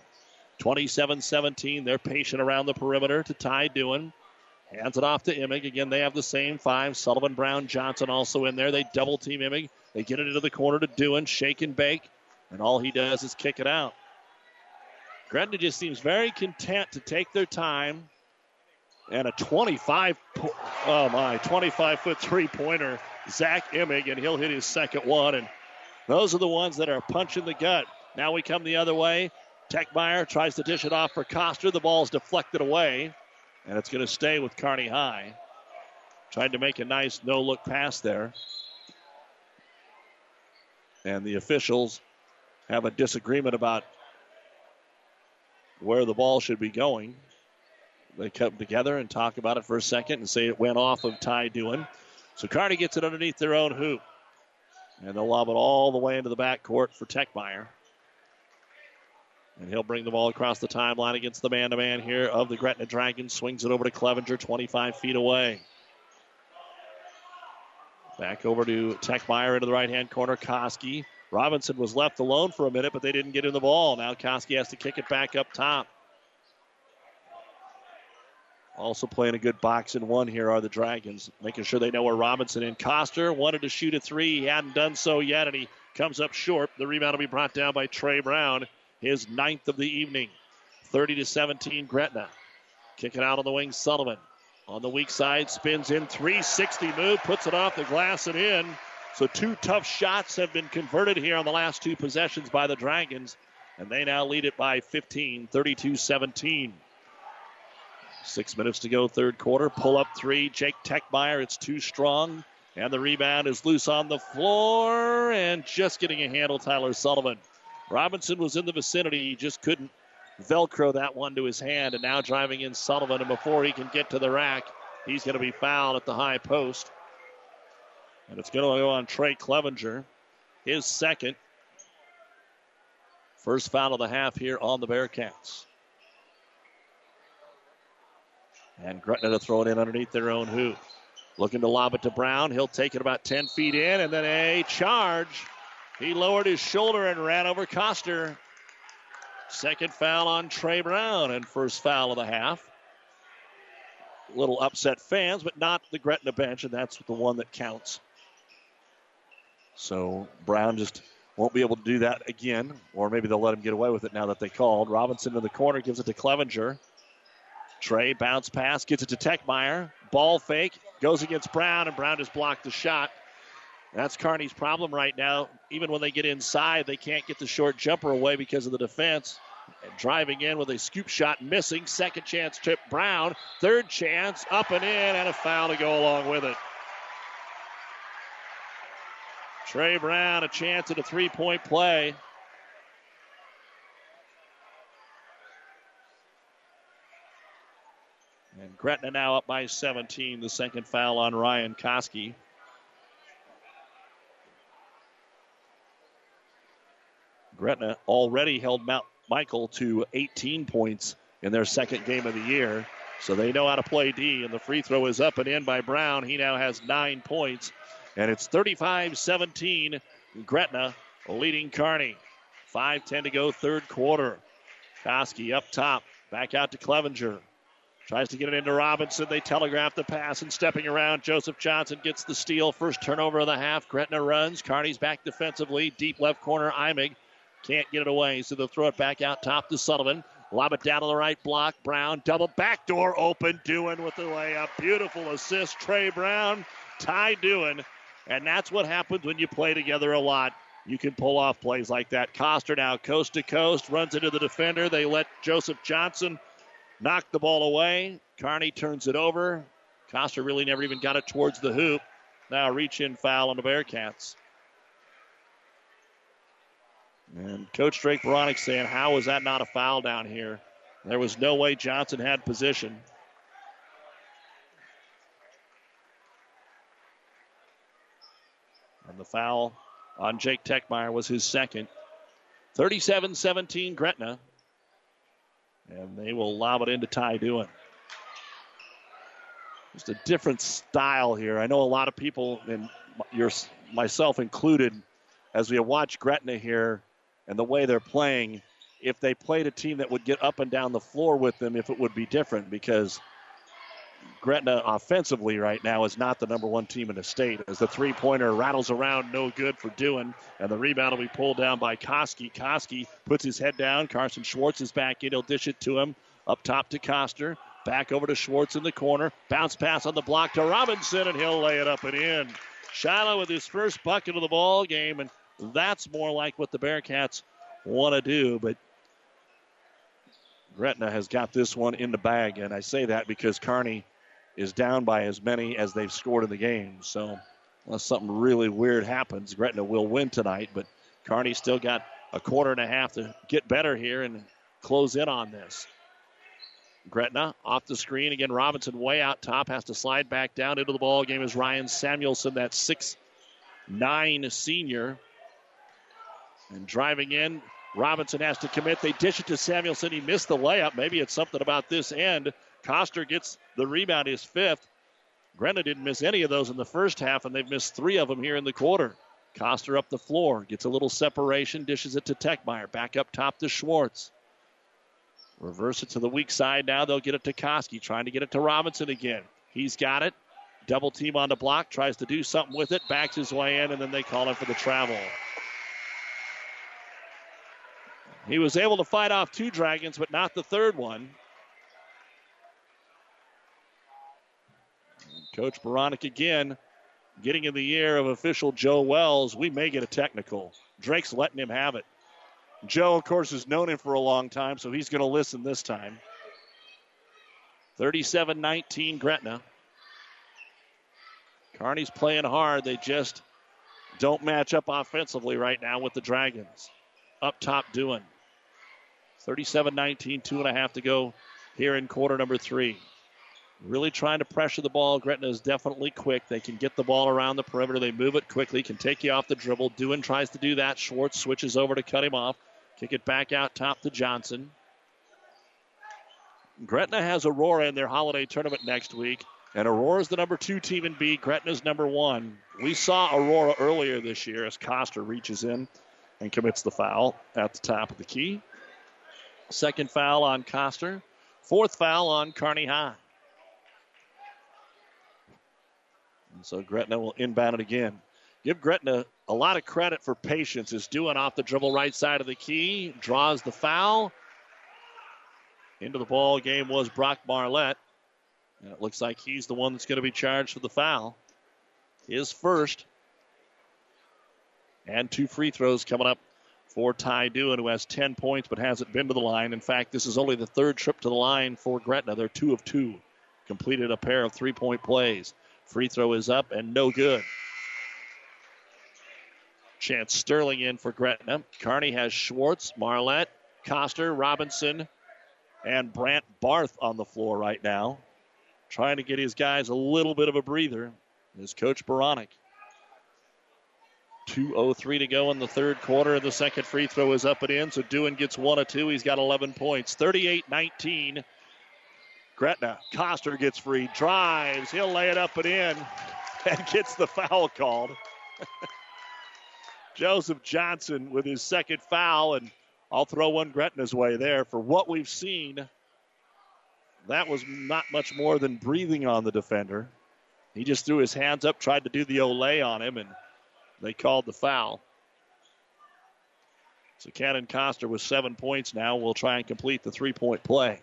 27 17. They're patient around the perimeter to Ty Dewan. Hands it off to Emig. Again, they have the same five. Sullivan, Brown, Johnson also in there. They double team Emig. They get it into the corner to Dewan. Shake and bake. And all he does is kick it out. Gretna just seems very content to take their time. And a 25, oh my, 25 foot three pointer, Zach Emig, and he'll hit his second one. And those are the ones that are punching the gut. Now we come the other way. Techmeyer tries to dish it off for Coster. The ball's deflected away. And it's going to stay with Kearney High. Trying to make a nice no look pass there. And the officials have a disagreement about where the ball should be going. They come together and talk about it for a second and say it went off of Ty Dewan. So Kearney gets it underneath their own hoop. And they'll lob it all the way into the backcourt for Techmeyer. And he'll bring the ball across the timeline against the man to man here of the Gretna Dragons. Swings it over to Clevenger, 25 feet away. Back over to Techmeyer into the right hand corner. Koski. Robinson was left alone for a minute, but they didn't get in the ball. Now Koski has to kick it back up top. Also playing a good box and one here are the Dragons, making sure they know where Robinson and Coster wanted to shoot a three. He hadn't done so yet, and he comes up short. The rebound will be brought down by Trey Brown his ninth of the evening. 30 to 17, Gretna. Kicking out on the wing, Sullivan. On the weak side, spins in 360 move, puts it off the glass and in. So two tough shots have been converted here on the last two possessions by the Dragons, and they now lead it by 15, 32 17. Six minutes to go, third quarter. Pull up three. Jake Techmeyer, it's too strong. And the rebound is loose on the floor, and just getting a handle, Tyler Sullivan. Robinson was in the vicinity. He just couldn't Velcro that one to his hand. And now driving in Sullivan. And before he can get to the rack, he's going to be fouled at the high post. And it's going to go on Trey Clevenger, his second. First foul of the half here on the Bearcats. And Gretna to throw it in underneath their own hoop. Looking to lob it to Brown. He'll take it about 10 feet in, and then a charge he lowered his shoulder and ran over Coster. Second foul on Trey Brown and first foul of the half. Little upset fans, but not the Gretna bench, and that's the one that counts. So Brown just won't be able to do that again, or maybe they'll let him get away with it now that they called. Robinson in the corner gives it to Clevenger. Trey bounce pass, gets it to Techmeyer. Ball fake, goes against Brown, and Brown just blocked the shot. That's Kearney's problem right now. Even when they get inside, they can't get the short jumper away because of the defense. And driving in with a scoop shot missing. Second chance trip Brown. Third chance up and in, and a foul to go along with it. Trey Brown, a chance at a three point play. And Gretna now up by 17, the second foul on Ryan Koski. Gretna already held Mount Michael to 18 points in their second game of the year. So they know how to play D, and the free throw is up and in by Brown. He now has nine points, and it's 35 17. Gretna leading Kearney. 5 10 to go, third quarter. Koski up top, back out to Clevenger. Tries to get it into Robinson. They telegraph the pass and stepping around. Joseph Johnson gets the steal. First turnover of the half. Gretna runs. Kearney's back defensively. Deep left corner. Imig can't get it away, so they'll throw it back out top to Sullivan. Lob it down to the right block. Brown double back door open. Doing with the layup. Beautiful assist. Trey Brown. Ty Dewan. And that's what happens when you play together a lot. You can pull off plays like that. Coster now coast to coast runs into the defender. They let Joseph Johnson knock the ball away. Kearney turns it over. Coster really never even got it towards the hoop. Now reach in foul on the Bearcats. And Coach Drake Beranek saying, How was that not a foul down here? There was no way Johnson had position. And the foul on Jake Techmeyer was his second. 37 17 Gretna. And they will lob it into Ty Dewan. Just a different style here. I know a lot of people, and your, myself included, as we watch Gretna here and the way they're playing, if they played a team that would get up and down the floor with them, if it would be different because Gretna offensively right now is not the number one team in the state. As the three pointer rattles around, no good for doing. And the rebound will be pulled down by Koski. Koski puts his head down. Carson Schwartz is back in. He'll dish it to him. Up top to Coster. Back over to Schwartz in the corner. Bounce pass on the block to Robinson, and he'll lay it up and in. Shiloh with his first bucket of the ball game, and that's more like what the Bearcats want to do. But Gretna has got this one in the bag, and I say that because Kearney is down by as many as they've scored in the game. So unless something really weird happens, Gretna will win tonight. But Kearney still got a quarter and a half to get better here and close in on this. Gretna off the screen again. Robinson way out top has to slide back down into the ball game is Ryan Samuelson, that six nine senior. And driving in, Robinson has to commit. They dish it to Samuelson. He missed the layup. Maybe it's something about this end. Coster gets the rebound, his fifth. Gretna didn't miss any of those in the first half, and they've missed three of them here in the quarter. Coster up the floor, gets a little separation, dishes it to Techmeyer. Back up top to Schwartz. Reverse it to the weak side now. They'll get it to Koski, trying to get it to Robinson again. He's got it. Double team on the block, tries to do something with it, backs his way in, and then they call him for the travel. He was able to fight off two Dragons, but not the third one. Coach Beranek again getting in the ear of official Joe Wells. We may get a technical. Drake's letting him have it. Joe, of course, has known him for a long time, so he's going to listen this time. 37 19 Gretna. Kearney's playing hard. They just don't match up offensively right now with the Dragons. Up top, doing 37 19, two and a half to go here in quarter number three. Really trying to pressure the ball. Gretna is definitely quick. They can get the ball around the perimeter. They move it quickly, can take you off the dribble. Dewan tries to do that. Schwartz switches over to cut him off. Kick it back out top to Johnson. Gretna has Aurora in their holiday tournament next week, and Aurora is the number two team in B. Gretna's number one. We saw Aurora earlier this year as Coster reaches in and commits the foul at the top of the key. Second foul on Coster. Fourth foul on Kearney High. And so Gretna will inbound it again. Give Gretna a lot of credit for patience. Is doing off the dribble right side of the key, draws the foul. Into the ball game was Brock Marlette. And it looks like he's the one that's going to be charged for the foul. His first. And two free throws coming up for Ty Dewan, who has 10 points but hasn't been to the line. In fact, this is only the third trip to the line for Gretna. They're two of two. Completed a pair of three point plays. Free throw is up and no good. Chance Sterling in for Gretna. Kearney has Schwartz, Marlette, Coster, Robinson, and Brant Barth on the floor right now. Trying to get his guys a little bit of a breather is Coach Beranek. 2.03 to go in the third quarter. The second free throw is up and in, so Dewan gets one of two. He's got 11 points. 38 19. Gretna. Coster gets free, drives. He'll lay it up and in [LAUGHS] and gets the foul called. [LAUGHS] Joseph Johnson with his second foul, and I'll throw one Gretna's way there. For what we've seen, that was not much more than breathing on the defender. He just threw his hands up, tried to do the Olay on him, and they called the foul. So Cannon Coster with seven points now will try and complete the three point play.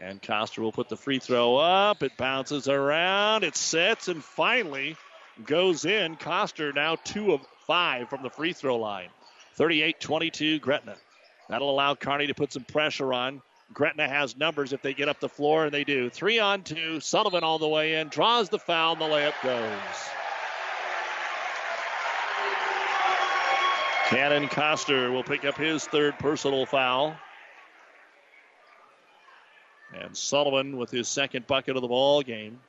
And Coster will put the free throw up. It bounces around. It sets and finally goes in. Coster now two of five from the free throw line. 38 22 Gretna. That'll allow Kearney to put some pressure on. Gretna has numbers if they get up the floor, and they do. Three on two. Sullivan all the way in. Draws the foul, and the layup goes. Cannon Coster will pick up his third personal foul. And Sullivan with his second bucket of the ball game.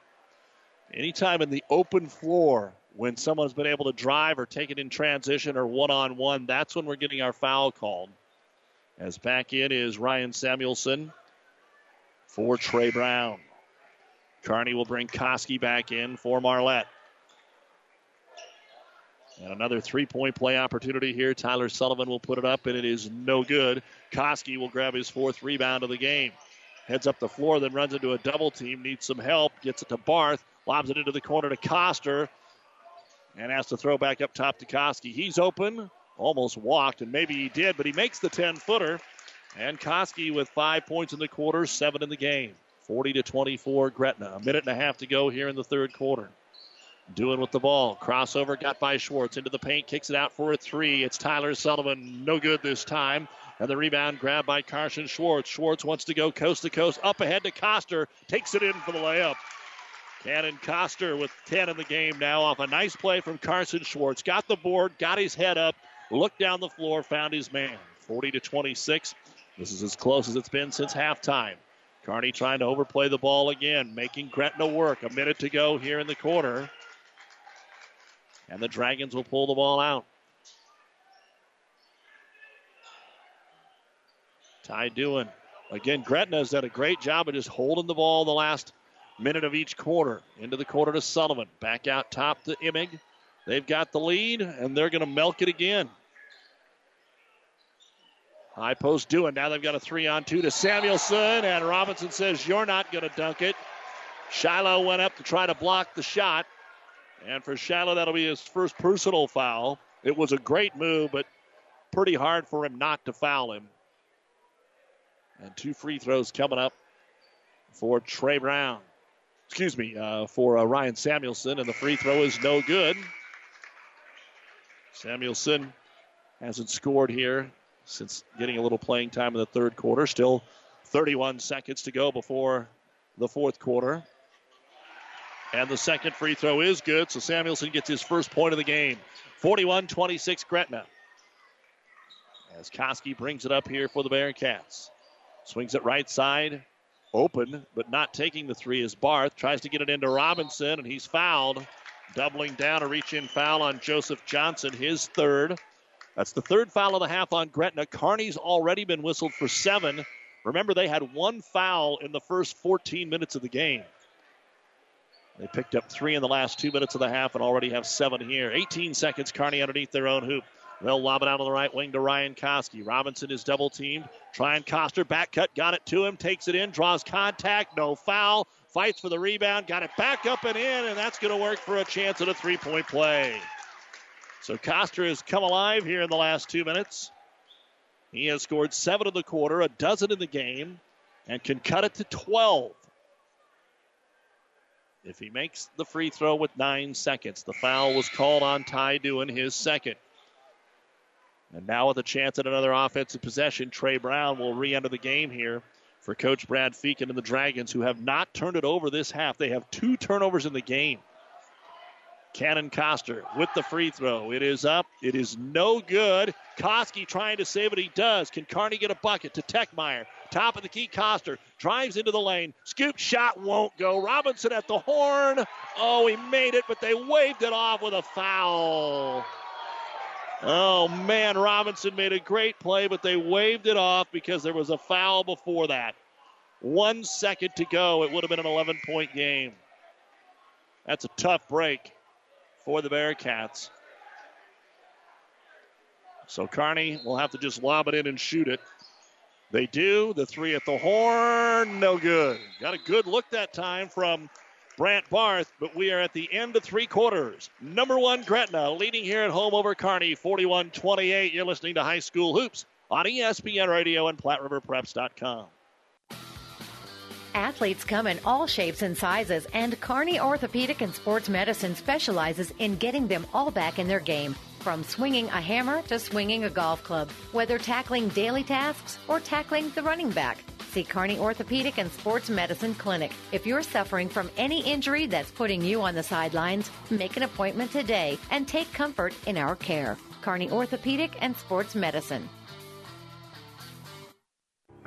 Anytime in the open floor when someone's been able to drive or take it in transition or one on one, that's when we're getting our foul called. As back in is Ryan Samuelson for Trey Brown. Kearney will bring Koski back in for Marlette. And another three point play opportunity here. Tyler Sullivan will put it up, and it is no good. Koski will grab his fourth rebound of the game. Heads up the floor, then runs into a double team, needs some help, gets it to Barth, lobs it into the corner to Coster, and has to throw back up top to Koski. He's open, almost walked, and maybe he did, but he makes the 10 footer. And Koski with five points in the quarter, seven in the game. 40 to 24, Gretna. A minute and a half to go here in the third quarter. Doing with the ball. Crossover got by Schwartz into the paint, kicks it out for a three. It's Tyler Sullivan. No good this time. And the rebound grabbed by Carson Schwartz. Schwartz wants to go coast to coast, up ahead to Coster. Takes it in for the layup. Cannon Coster with 10 in the game now off a nice play from Carson Schwartz. Got the board, got his head up, looked down the floor, found his man. 40 to 26. This is as close as it's been since halftime. Kearney trying to overplay the ball again, making Gretna work. A minute to go here in the quarter. And the Dragons will pull the ball out. Ty Dewan. Again, Gretna has done a great job of just holding the ball the last minute of each quarter. Into the quarter to Sullivan. Back out top to Imig. They've got the lead, and they're going to milk it again. High post doing. Now they've got a three on two to Samuelson, and Robinson says, You're not going to dunk it. Shiloh went up to try to block the shot. And for Shiloh, that'll be his first personal foul. It was a great move, but pretty hard for him not to foul him. And two free throws coming up for Trey Brown. Excuse me, uh, for uh, Ryan Samuelson, and the free throw is no good. Samuelson hasn't scored here since getting a little playing time in the third quarter. Still 31 seconds to go before the fourth quarter. And the second free throw is good, so Samuelson gets his first point of the game. 41 26 Gretna. As Koski brings it up here for the Bearcats. Swings it right side. Open, but not taking the three is Barth. Tries to get it into Robinson, and he's fouled. Doubling down a reach in foul on Joseph Johnson, his third. That's the third foul of the half on Gretna. Kearney's already been whistled for seven. Remember, they had one foul in the first 14 minutes of the game. They picked up three in the last two minutes of the half and already have seven here. 18 seconds, Kearney underneath their own hoop. They'll lob it out on the right wing to Ryan Koski. Robinson is double teamed. Trying Coster, back cut, got it to him, takes it in, draws contact, no foul, fights for the rebound, got it back up and in, and that's going to work for a chance at a three point play. So Coster has come alive here in the last two minutes. He has scored seven in the quarter, a dozen in the game, and can cut it to 12 if he makes the free throw with nine seconds. The foul was called on Ty Dewan his second. And now with a chance at another offensive possession, Trey Brown will re-enter the game here for Coach Brad Feakin and the Dragons, who have not turned it over this half. They have two turnovers in the game. Cannon Coster with the free throw. It is up. It is no good. Koski trying to save it. He does. Can Kearney get a bucket to Techmeyer? Top of the key, Coster drives into the lane. Scoop shot won't go. Robinson at the horn. Oh, he made it, but they waved it off with a foul. Oh, man, Robinson made a great play, but they waved it off because there was a foul before that. One second to go. It would have been an 11 point game. That's a tough break for the Bearcats. So Kearney will have to just lob it in and shoot it. They do. The three at the horn, no good. Got a good look that time from Brant Barth, but we are at the end of three quarters. Number one, Gretna leading here at home over Kearney, 41 28. You're listening to High School Hoops on ESPN Radio and PlatteRiverPreps.com. Athletes come in all shapes and sizes, and Kearney Orthopedic and Sports Medicine specializes in getting them all back in their game. From swinging a hammer to swinging a golf club, whether tackling daily tasks or tackling the running back. See Kearney Orthopedic and Sports Medicine Clinic. If you're suffering from any injury that's putting you on the sidelines, make an appointment today and take comfort in our care. Kearney Orthopedic and Sports Medicine.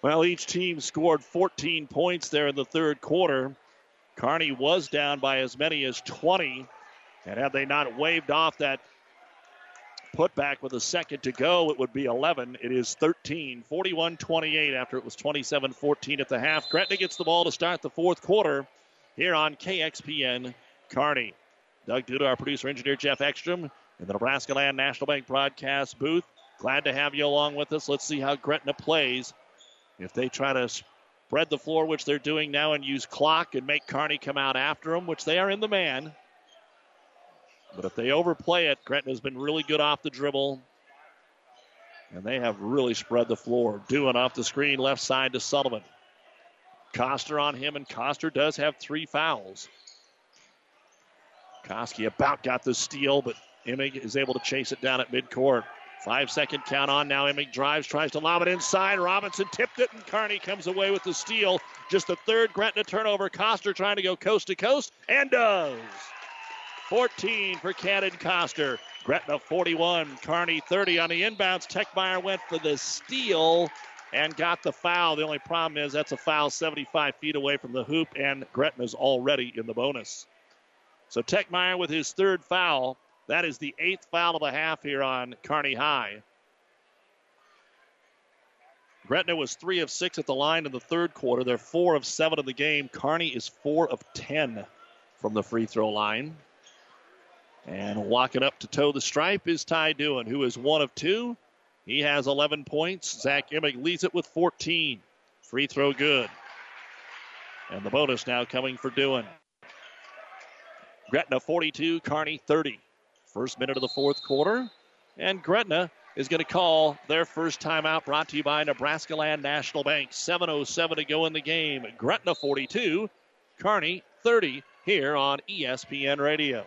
Well, each team scored 14 points there in the third quarter. Kearney was down by as many as 20. And had they not waved off that putback with a second to go, it would be 11. It is 13, 41 28 after it was 27 14 at the half. Gretna gets the ball to start the fourth quarter here on KXPN Kearney. Doug Duda, our producer engineer Jeff Ekstrom, in the Nebraska Land National Bank broadcast booth. Glad to have you along with us. Let's see how Gretna plays if they try to spread the floor, which they're doing now, and use clock and make Kearney come out after them, which they are in the man. But if they overplay it, Gretna's been really good off the dribble. And they have really spread the floor. Doing off the screen, left side to Sullivan. Coster on him, and Coster does have three fouls. Koski about got the steal, but Emig is able to chase it down at midcourt. Five second count on now. Emig drives, tries to lob it inside. Robinson tipped it, and Kearney comes away with the steal. Just the third Gretna turnover. Coster trying to go coast to coast, and does. 14 for Cannon Coster. Gretna 41, Kearney 30 on the inbounds. Techmeyer went for the steal and got the foul. The only problem is that's a foul 75 feet away from the hoop, and Gretna's already in the bonus. So Techmeyer with his third foul. That is the eighth foul of the half here on Kearney High. Gretna was three of six at the line in the third quarter. They're four of seven in the game. Kearney is four of ten from the free throw line. And walking up to toe the stripe is Ty Doohan, who is one of two. He has 11 points. Zach Emig leads it with 14. Free throw good. And the bonus now coming for Doohan. Gretna 42, Kearney 30. First minute of the fourth quarter. And Gretna is going to call their first timeout brought to you by Nebraska Land National Bank. 7.07 to go in the game. Gretna 42, Kearney 30 here on ESPN Radio.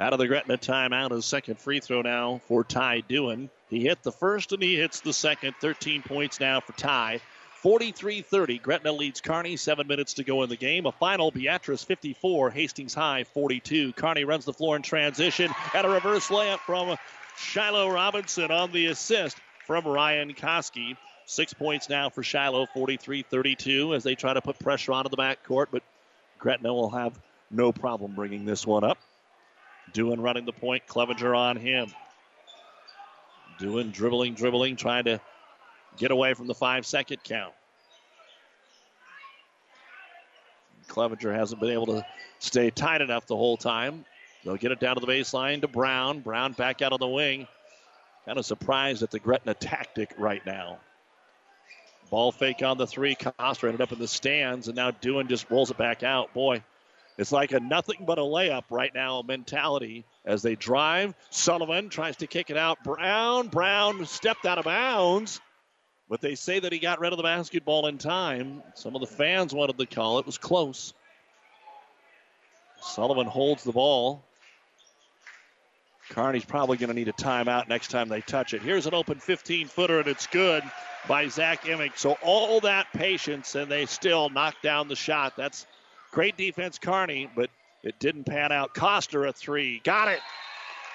Out of the Gretna timeout, his second free throw now for Ty Dewan. He hit the first and he hits the second. 13 points now for Ty. 43 30. Gretna leads Kearney. Seven minutes to go in the game. A final Beatrice 54, Hastings High 42. Kearney runs the floor in transition and a reverse layup from Shiloh Robinson on the assist from Ryan Koski. Six points now for Shiloh, 43 32, as they try to put pressure onto the backcourt, but Gretna will have no problem bringing this one up. Dewan running the point, Clevenger on him. Dewan dribbling, dribbling, trying to get away from the five second count. Clevenger hasn't been able to stay tight enough the whole time. They'll get it down to the baseline to Brown. Brown back out on the wing. Kind of surprised at the Gretna tactic right now. Ball fake on the three. Coster ended up in the stands, and now Dewan just rolls it back out. Boy, it's like a nothing but a layup right now mentality as they drive. Sullivan tries to kick it out. Brown, Brown stepped out of bounds, but they say that he got rid of the basketball in time. Some of the fans wanted the call. It was close. Sullivan holds the ball. Kearney's probably going to need a timeout next time they touch it. Here's an open 15 footer, and it's good by Zach Emick. So all that patience, and they still knock down the shot. That's great defense, Kearney, but it didn't pan out. Coster a three. Got it.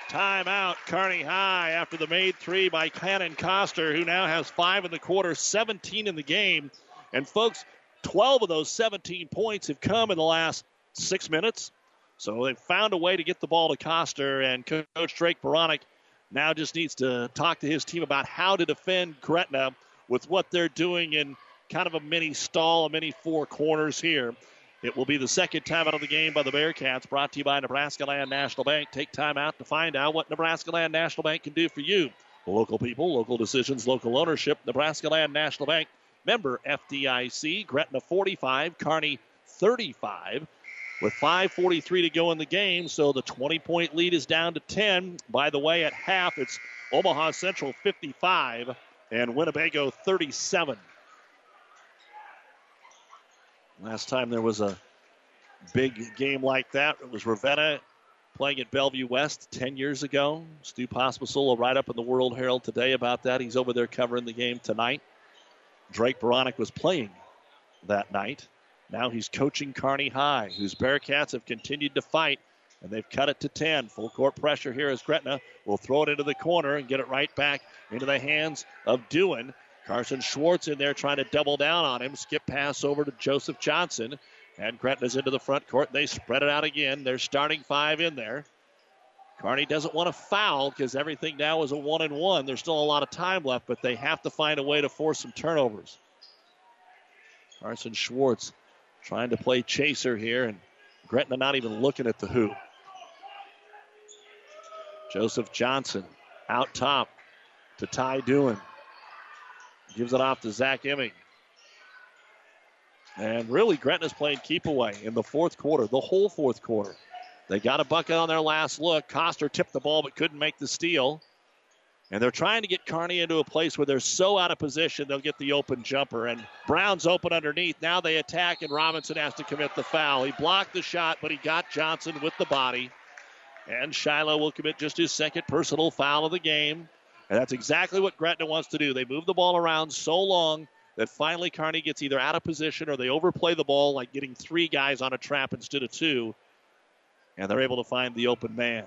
Timeout, Kearney High after the made three by Cannon Coster, who now has five in the quarter, 17 in the game. And folks, 12 of those 17 points have come in the last six minutes. So they've found a way to get the ball to Coster, and Coach Drake Beranek now just needs to talk to his team about how to defend Gretna with what they're doing in kind of a mini stall, a mini four corners here. It will be the second time out of the game by the Bearcats, brought to you by Nebraska Land National Bank. Take time out to find out what Nebraska Land National Bank can do for you. Local people, local decisions, local ownership. Nebraska Land National Bank, member FDIC. Gretna 45, Kearney 35 with 5.43 to go in the game. So the 20 point lead is down to 10. By the way, at half, it's Omaha Central 55 and Winnebago 37. Last time there was a big game like that, it was Ravenna playing at Bellevue West 10 years ago. Stu Pospisil write up in the World Herald today about that. He's over there covering the game tonight. Drake Beranek was playing that night. Now he's coaching Kearney High, whose Bearcats have continued to fight, and they've cut it to 10. Full court pressure here as Gretna will throw it into the corner and get it right back into the hands of Dewan. Carson Schwartz in there trying to double down on him. Skip pass over to Joseph Johnson. And Gretna's into the front court. They spread it out again. They're starting five in there. Kearney doesn't want to foul because everything now is a one and one. There's still a lot of time left, but they have to find a way to force some turnovers. Carson Schwartz trying to play chaser here, and Gretna not even looking at the hoop. Joseph Johnson out top to Ty Dewan. Gives it off to Zach Emming. And really, Gretna's playing keep away in the fourth quarter, the whole fourth quarter. They got a bucket on their last look. Coster tipped the ball but couldn't make the steal. And they're trying to get Kearney into a place where they're so out of position they'll get the open jumper. And Brown's open underneath. Now they attack, and Robinson has to commit the foul. He blocked the shot, but he got Johnson with the body. And Shiloh will commit just his second personal foul of the game. And that's exactly what Gretna wants to do. They move the ball around so long that finally Kearney gets either out of position or they overplay the ball, like getting three guys on a trap instead of two. And they're able to find the open man.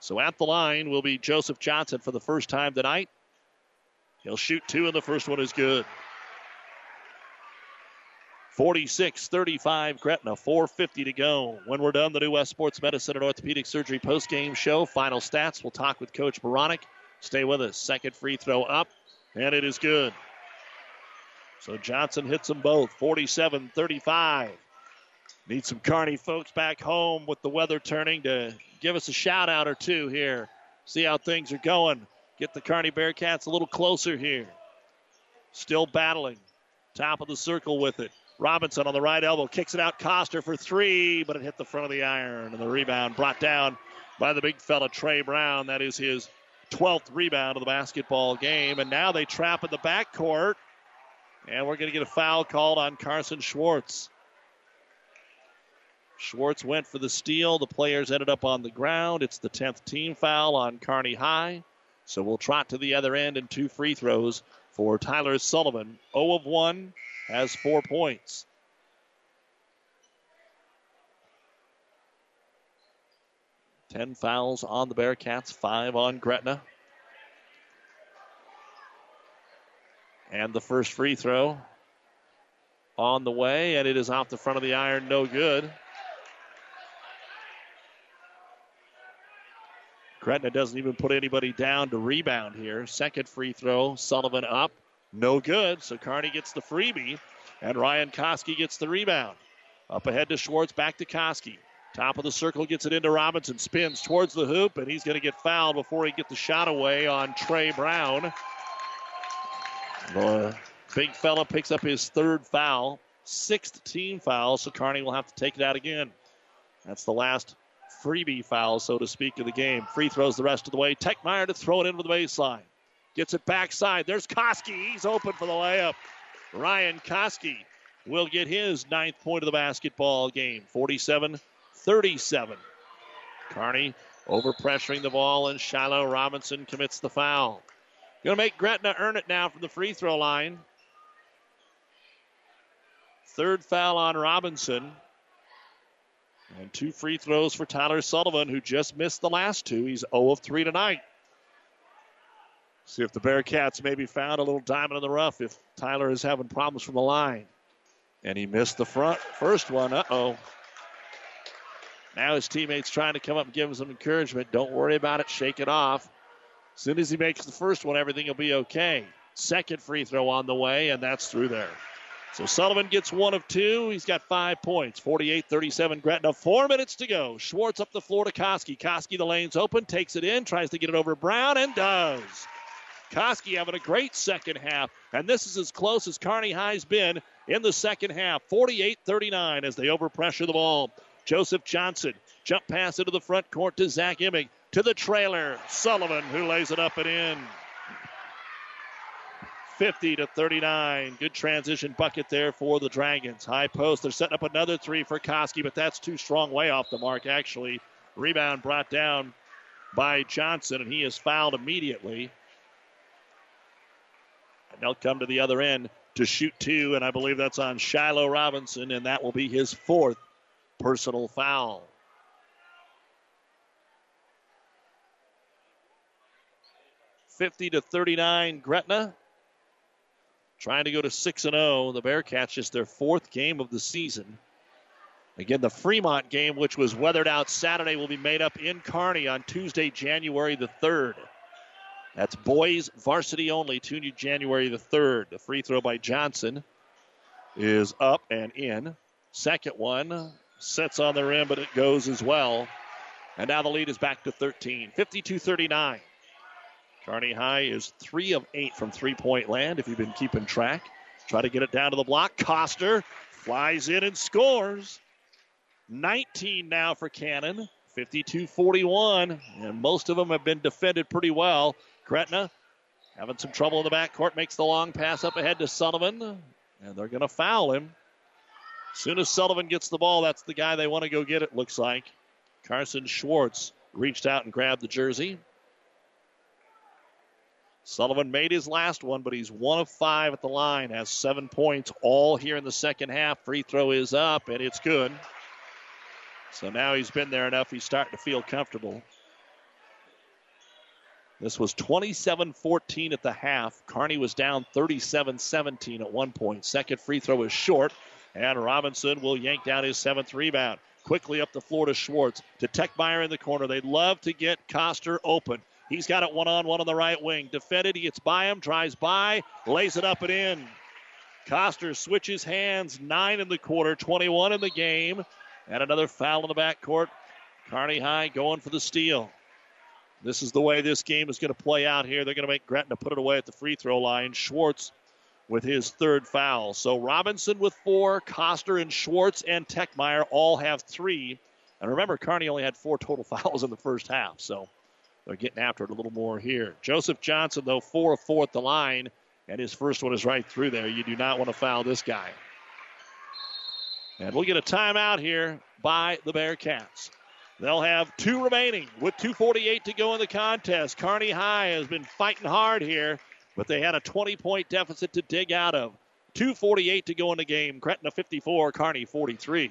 So at the line will be Joseph Johnson for the first time tonight. He'll shoot two, and the first one is good. 46 35 Gretna, 4.50 to go. When we're done, the new West Sports Medicine and Orthopedic Surgery post-game show. Final stats. We'll talk with Coach Beranek. Stay with us. Second free throw up, and it is good. So Johnson hits them both, 47 35. Need some Kearney folks back home with the weather turning to give us a shout out or two here. See how things are going. Get the Kearney Bearcats a little closer here. Still battling. Top of the circle with it. Robinson on the right elbow kicks it out. Coster for three, but it hit the front of the iron. And the rebound brought down by the big fella, Trey Brown. That is his 12th rebound of the basketball game. And now they trap in the backcourt. And we're going to get a foul called on Carson Schwartz. Schwartz went for the steal. The players ended up on the ground. It's the 10th team foul on Kearney High. So we'll trot to the other end and two free throws for Tyler Sullivan. 0 of 1 has four points. Ten fouls on the Bearcats, five on Gretna. And the first free throw on the way, and it is off the front of the iron, no good. Gretna doesn't even put anybody down to rebound here. Second free throw, Sullivan up, no good. So Kearney gets the freebie, and Ryan Koski gets the rebound. Up ahead to Schwartz, back to Koski. Top of the circle gets it into Robinson, spins towards the hoop, and he's going to get fouled before he gets the shot away on Trey Brown. Big fella picks up his third foul, sixth team foul, so Kearney will have to take it out again. That's the last freebie foul, so to speak, of the game. Free throws the rest of the way. Techmeyer to throw it into the baseline. Gets it backside. There's Koski. He's open for the layup. Ryan Koski will get his ninth point of the basketball game. 47 37. Kearney over pressuring the ball, and Shiloh Robinson commits the foul. Going to make Gretna earn it now from the free throw line. Third foul on Robinson. And two free throws for Tyler Sullivan, who just missed the last two. He's 0 of 3 tonight. See if the Bearcats maybe found a little diamond in the rough if Tyler is having problems from the line. And he missed the front first one. Uh oh. Now his teammates trying to come up and give him some encouragement. Don't worry about it. Shake it off. As soon as he makes the first one, everything will be okay. Second free throw on the way, and that's through there. So Sullivan gets one of two. He's got five points. 48 37 Gretna. Four minutes to go. Schwartz up the floor to Koski. Koski, the lane's open, takes it in, tries to get it over Brown, and does. Koski having a great second half, and this is as close as Kearney High's been in the second half. 48 39 as they overpressure the ball. Joseph Johnson jump pass into the front court to Zach Emig to the trailer. Sullivan who lays it up and in. 50 to 39. Good transition bucket there for the Dragons. High post. They're setting up another three for Koski, but that's too strong, way off the mark, actually. Rebound brought down by Johnson, and he is fouled immediately. And they'll come to the other end to shoot two, and I believe that's on Shiloh Robinson, and that will be his fourth personal foul. Fifty to thirty-nine, Gretna trying to go to 6 and 0. The Bearcats just their fourth game of the season. Again, the Fremont game, which was weathered out Saturday, will be made up in Kearney on Tuesday, January the 3rd. That's boys varsity only, Tuesday, January the 3rd. The free throw by Johnson is up and in. Second one sets on the rim, but it goes as well. And now the lead is back to 13. 52 39. Kearney High is three of eight from three point land, if you've been keeping track. Try to get it down to the block. Coster flies in and scores. 19 now for Cannon. 52 41. And most of them have been defended pretty well. Gretna having some trouble in the backcourt. Makes the long pass up ahead to Sullivan. And they're going to foul him. Soon as Sullivan gets the ball, that's the guy they want to go get, it looks like. Carson Schwartz reached out and grabbed the jersey. Sullivan made his last one, but he's one of five at the line, has seven points all here in the second half. Free throw is up, and it's good. So now he's been there enough, he's starting to feel comfortable. This was 27 14 at the half. Kearney was down 37 17 at one point. Second free throw is short, and Robinson will yank down his seventh rebound. Quickly up the floor to Schwartz. To Techmeyer in the corner. They'd love to get Coster open. He's got it one on one on the right wing. Defended. He gets by him, drives by, lays it up and in. Coster switches hands. Nine in the quarter, 21 in the game. And another foul in the backcourt. Kearney High going for the steal. This is the way this game is going to play out here. They're going to make Gretna put it away at the free throw line. Schwartz with his third foul. So Robinson with four, Coster and Schwartz and Techmeyer all have three. And remember, Kearney only had four total [LAUGHS] fouls in the first half. So they're getting after it a little more here. Joseph Johnson, though, four of four at the line, and his first one is right through there. You do not want to foul this guy. And we'll get a timeout here by the Bearcats. They'll have two remaining with 2.48 to go in the contest. Kearney High has been fighting hard here, but they had a 20 point deficit to dig out of. 2.48 to go in the game. Gretna 54, Kearney 43.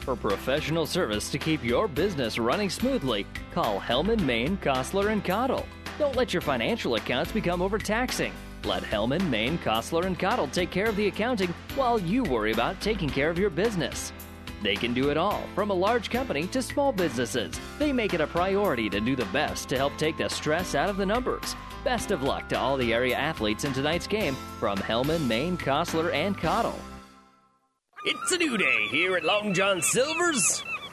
For professional service to keep your business running smoothly, call Hellman, Maine, Kostler, and Cottle. Don't let your financial accounts become overtaxing. Let Hellman, Maine, Kostler, and Cottle take care of the accounting while you worry about taking care of your business. They can do it all, from a large company to small businesses. They make it a priority to do the best to help take the stress out of the numbers. Best of luck to all the area athletes in tonight's game from Hellman, Maine, Kostler, and Cottle. It's a new day here at Long John Silver's.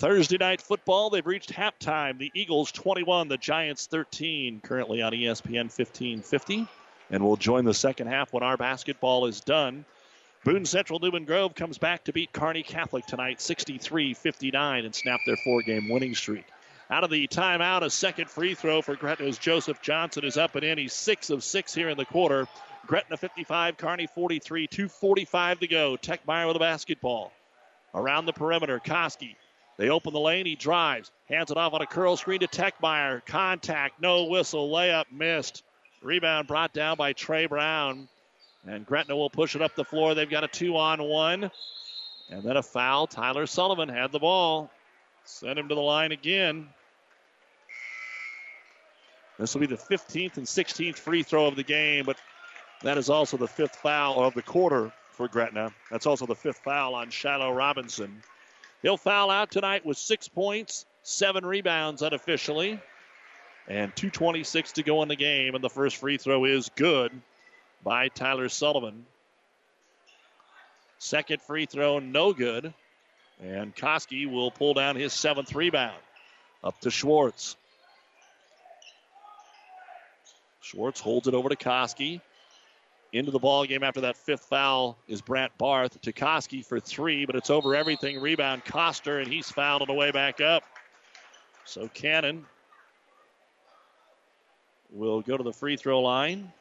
Thursday night football, they've reached halftime. The Eagles 21, the Giants 13, currently on ESPN 1550. And we'll join the second half when our basketball is done. Boone Central Newman Grove comes back to beat Kearney Catholic tonight 63 59 and snap their four game winning streak. Out of the timeout, a second free throw for Gretna's Joseph Johnson is up and in. He's six of six here in the quarter. Gretna 55, Kearney 43, 2.45 to go. Techmeyer with a basketball. Around the perimeter, Koski they open the lane. He drives, hands it off on a curl screen to Techmeyer. Contact, no whistle, layup missed. Rebound brought down by Trey Brown. And Gretna will push it up the floor. They've got a two on one. And then a foul. Tyler Sullivan had the ball. Sent him to the line again. This will be the 15th and 16th free throw of the game, but that is also the fifth foul of the quarter for Gretna. That's also the fifth foul on Shiloh Robinson. He'll foul out tonight with six points, seven rebounds unofficially, and 2.26 to go in the game. And the first free throw is good by Tyler Sullivan. Second free throw, no good. And Koski will pull down his seventh rebound. Up to Schwartz. Schwartz holds it over to Koski. Into the ball game after that fifth foul is Brant Barth. Koski for three, but it's over everything. Rebound Coster, and he's fouled on the way back up. So Cannon will go to the free throw line.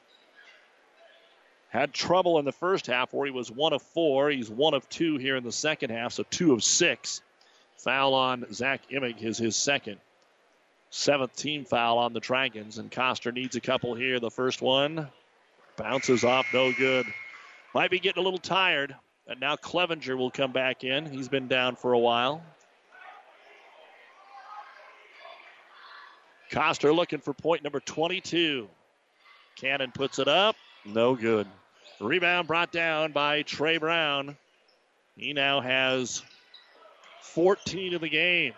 Had trouble in the first half where he was one of four. He's one of two here in the second half, so two of six. Foul on Zach Imig is his second. Seventh team foul on the Dragons, and Coster needs a couple here. The first one Bounces off, no good. Might be getting a little tired. And now Clevenger will come back in. He's been down for a while. Coster looking for point number 22. Cannon puts it up. No good. Rebound brought down by Trey Brown. He now has 14 in the game.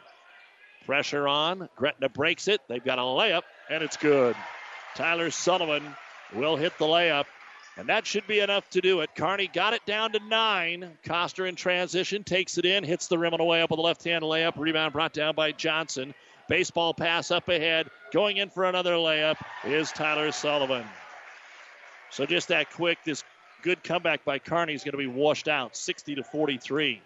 Pressure on. Gretna breaks it. They've got a layup, and it's good. Tyler Sullivan will hit the layup. And that should be enough to do it. Kearney got it down to nine. Coster in transition takes it in, hits the rim on the way up with a left hand layup. Rebound brought down by Johnson. Baseball pass up ahead. Going in for another layup is Tyler Sullivan. So just that quick, this good comeback by Kearney is going to be washed out 60 to 43.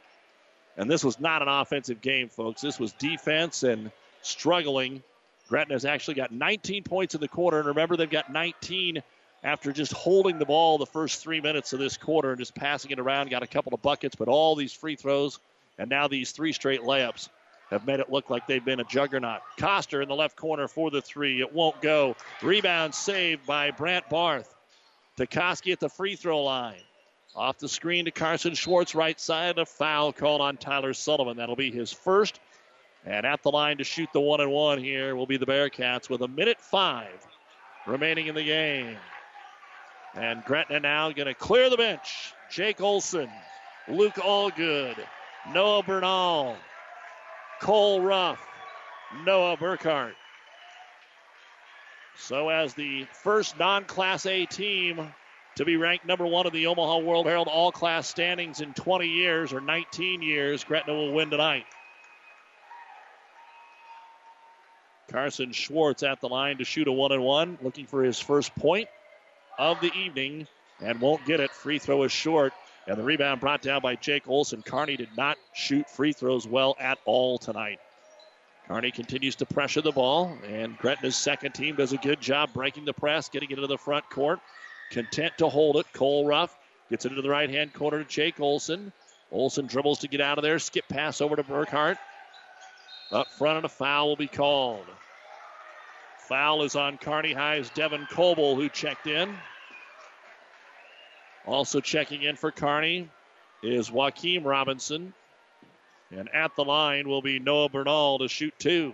And this was not an offensive game, folks. This was defense and struggling. Gretna's actually got 19 points in the quarter. And remember, they've got 19 after just holding the ball the first three minutes of this quarter and just passing it around. Got a couple of buckets, but all these free throws and now these three straight layups have made it look like they've been a juggernaut. Coster in the left corner for the three. It won't go. Rebound saved by Brant Barth. Koski at the free throw line. Off the screen to Carson Schwartz, right side. A foul called on Tyler Sullivan. That'll be his first. And at the line to shoot the one and one here will be the Bearcats with a minute five remaining in the game. And Gretna now going to clear the bench. Jake Olson, Luke Allgood, Noah Bernal, Cole Ruff, Noah Burkhart. So, as the first non Class A team to be ranked number one in the Omaha World Herald All Class standings in 20 years or 19 years. Gretna will win tonight. Carson Schwartz at the line to shoot a one and one, looking for his first point of the evening and won't get it. Free throw is short. And the rebound brought down by Jake Olson. Kearney did not shoot free throws well at all tonight. Kearney continues to pressure the ball, and Gretna's second team does a good job breaking the press, getting it into the front court. Content to hold it. Cole Ruff gets it into the right hand corner to Jake Olson. Olson dribbles to get out of there. Skip pass over to Burkhart. Up front, and a foul will be called. Foul is on Kearney High's Devin Coble, who checked in. Also checking in for Kearney is Joaquim Robinson. And at the line will be Noah Bernal to shoot two.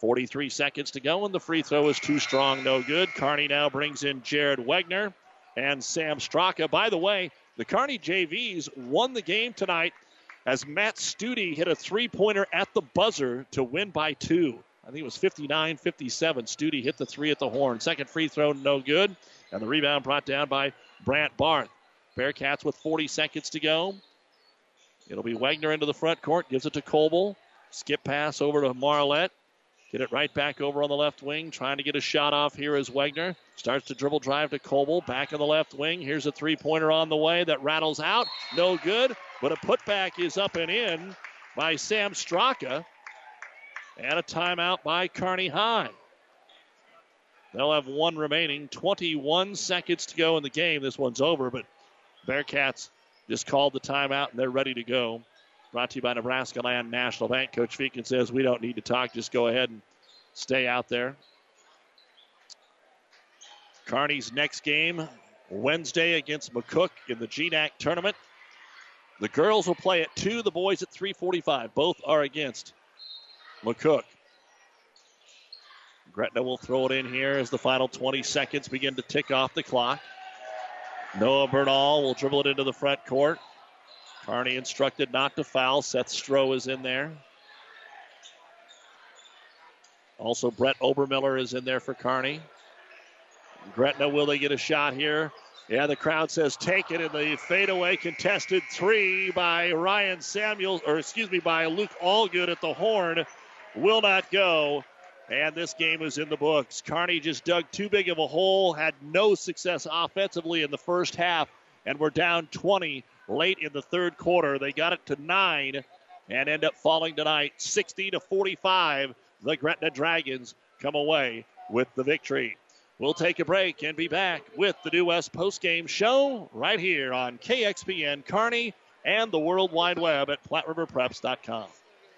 43 seconds to go, and the free throw is too strong, no good. Kearney now brings in Jared Wegner and Sam Straka. By the way, the Kearney JVs won the game tonight as Matt Studi hit a three pointer at the buzzer to win by two. I think it was 59 57. Studi hit the three at the horn. Second free throw, no good. And the rebound brought down by Brant Barth. Bearcats with 40 seconds to go. It'll be Wagner into the front court, gives it to Coble. Skip pass over to Marlette. Get it right back over on the left wing. Trying to get a shot off here is Wagner. Starts to dribble drive to Coble. Back in the left wing. Here's a three pointer on the way that rattles out. No good. But a putback is up and in by Sam Straka. And a timeout by Kearney High. They'll have one remaining. 21 seconds to go in the game. This one's over, but Bearcats just called the timeout and they're ready to go. Brought to you by Nebraska Land National Bank. Coach Feakin says we don't need to talk. Just go ahead and stay out there. Kearney's next game Wednesday against McCook in the GNAC tournament. The girls will play at 2, the boys at 345. Both are against McCook. Gretna will throw it in here as the final 20 seconds begin to tick off the clock. Noah Bernal will dribble it into the front court. Kearney instructed not to foul. Seth Stroh is in there. Also, Brett Obermiller is in there for Kearney. Gretna, will they get a shot here? Yeah, the crowd says take it, and the fadeaway contested three by Ryan Samuels, or excuse me, by Luke Allgood at the horn, will not go. And this game is in the books. Kearney just dug too big of a hole, had no success offensively in the first half, and we're down 20 late in the third quarter. They got it to nine and end up falling tonight 60 to 45. The Gretna Dragons come away with the victory. We'll take a break and be back with the New West postgame show right here on KXPN Kearney and the World Wide Web at PlatteRiverPreps.com.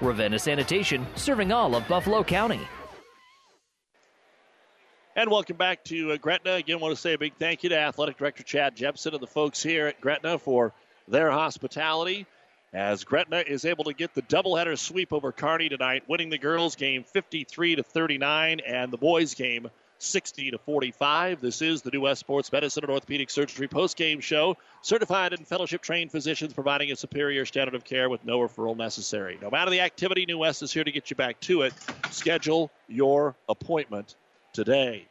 Ravenna Sanitation, serving all of Buffalo County. And welcome back to uh, Gretna. Again, want to say a big thank you to Athletic Director Chad Jepson and the folks here at Gretna for their hospitality. As Gretna is able to get the doubleheader sweep over Kearney tonight, winning the girls' game 53 to 39 and the boys' game 60 to 45. This is the New West Sports Medicine and Orthopedic Surgery post-game show. Certified and fellowship trained physicians providing a superior standard of care with no referral necessary. No matter the activity, New West is here to get you back to it. Schedule your appointment today.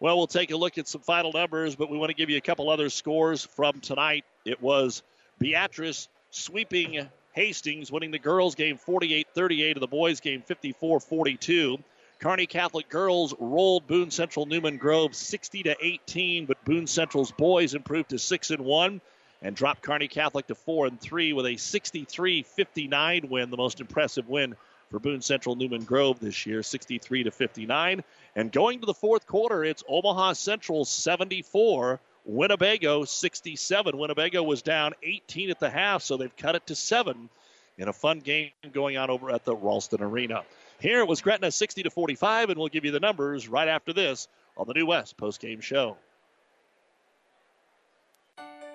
Well, we'll take a look at some final numbers, but we want to give you a couple other scores from tonight. It was Beatrice sweeping Hastings, winning the girls' game 48 38 and the boys' game 54 42. Kearney Catholic girls rolled Boone Central Newman Grove 60 to 18, but Boone Central's boys improved to 6 and 1 and dropped Kearney Catholic to 4 and 3 with a 63-59 win, the most impressive win for Boone Central Newman Grove this year, 63 to 59. And going to the fourth quarter, it's Omaha Central 74, Winnebago 67. Winnebago was down 18 at the half, so they've cut it to 7 in a fun game going on over at the Ralston Arena. Here it was Gretna 60 to 45, and we'll give you the numbers right after this on the New West postgame show.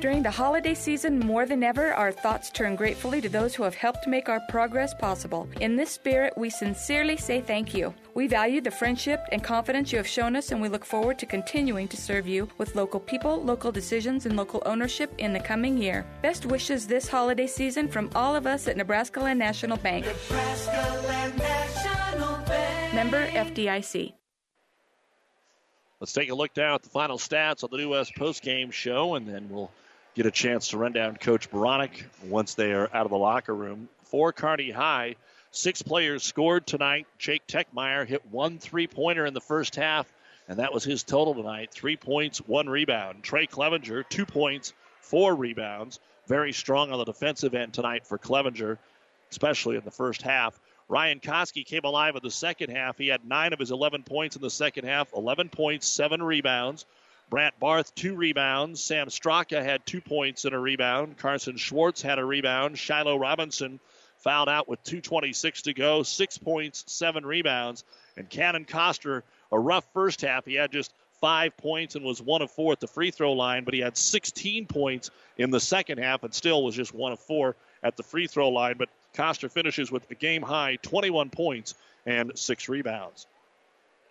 During the holiday season, more than ever, our thoughts turn gratefully to those who have helped make our progress possible. In this spirit, we sincerely say thank you. We value the friendship and confidence you have shown us, and we look forward to continuing to serve you with local people, local decisions, and local ownership in the coming year. Best wishes this holiday season from all of us at Nebraska Land National Bank. Nebraska Land National Bank. Member FDIC. Let's take a look down at the final stats on the New West postgame show, and then we'll get a chance to run down Coach Beranek once they are out of the locker room. For Kearney High, six players scored tonight. Jake Techmeyer hit one three pointer in the first half, and that was his total tonight three points, one rebound. Trey Clevenger, two points, four rebounds. Very strong on the defensive end tonight for Clevenger, especially in the first half. Ryan Koski came alive in the second half. He had nine of his 11 points in the second half, 11 points, seven rebounds. Brant Barth, two rebounds. Sam Straka had two points and a rebound. Carson Schwartz had a rebound. Shiloh Robinson fouled out with 2.26 to go, six points, seven rebounds. And Cannon Coster, a rough first half. He had just five points and was one of four at the free throw line, but he had 16 points in the second half and still was just one of four at the free throw line. But Coster finishes with a game high 21 points and six rebounds.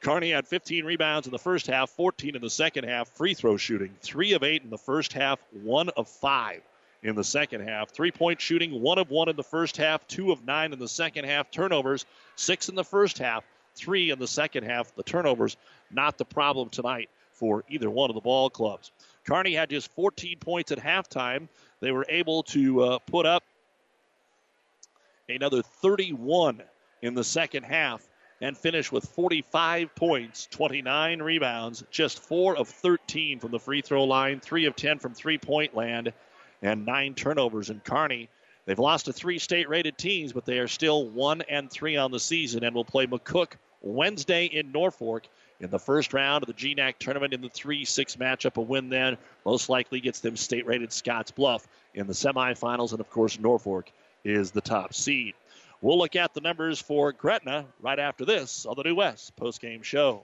Kearney had 15 rebounds in the first half, 14 in the second half. Free throw shooting, three of eight in the first half, one of five in the second half. Three point shooting, one of one in the first half, two of nine in the second half. Turnovers, six in the first half, three in the second half. The turnovers, not the problem tonight for either one of the ball clubs. Kearney had just 14 points at halftime. They were able to uh, put up another 31 in the second half and finish with 45 points, 29 rebounds, just 4 of 13 from the free throw line, 3 of 10 from three point land, and 9 turnovers in Kearney. They've lost to three state rated teams, but they are still 1 and 3 on the season and will play McCook Wednesday in Norfolk in the first round of the GNAC tournament in the 3 6 matchup. A win then most likely gets them state rated Scotts Bluff in the semifinals, and of course, Norfolk is the top seed. We'll look at the numbers for Gretna right after this on the New West postgame show.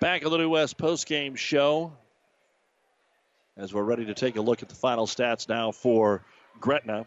Back of the New West postgame show as we're ready to take a look at the final stats now for Gretna.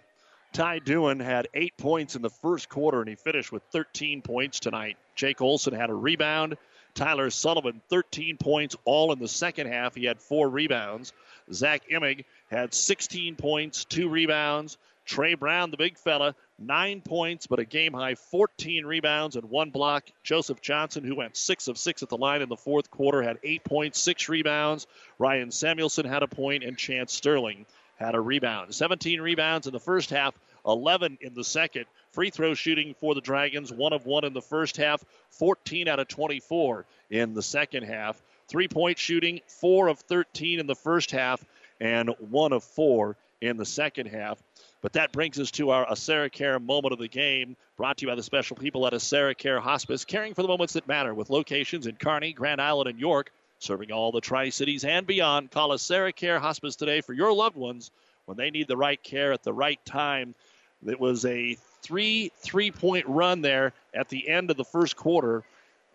Ty Dewan had eight points in the first quarter, and he finished with 13 points tonight. Jake Olson had a rebound. Tyler Sullivan, 13 points, all in the second half. He had four rebounds. Zach Emig had 16 points, two rebounds. Trey Brown, the big fella, nine points, but a game high 14 rebounds and one block. Joseph Johnson, who went six of six at the line in the fourth quarter, had eight points, six rebounds. Ryan Samuelson had a point, and Chance Sterling had a rebound. 17 rebounds in the first half, 11 in the second. Free throw shooting for the Dragons, one of one in the first half, 14 out of 24 in the second half. Three point shooting, four of 13 in the first half, and one of four in the second half. But that brings us to our AseraCare moment of the game, brought to you by the special people at AseraCare Hospice, caring for the moments that matter with locations in Kearney, Grand Island, and York, serving all the Tri Cities and beyond. Call AseraCare Hospice today for your loved ones when they need the right care at the right time. It was a three three point run there at the end of the first quarter.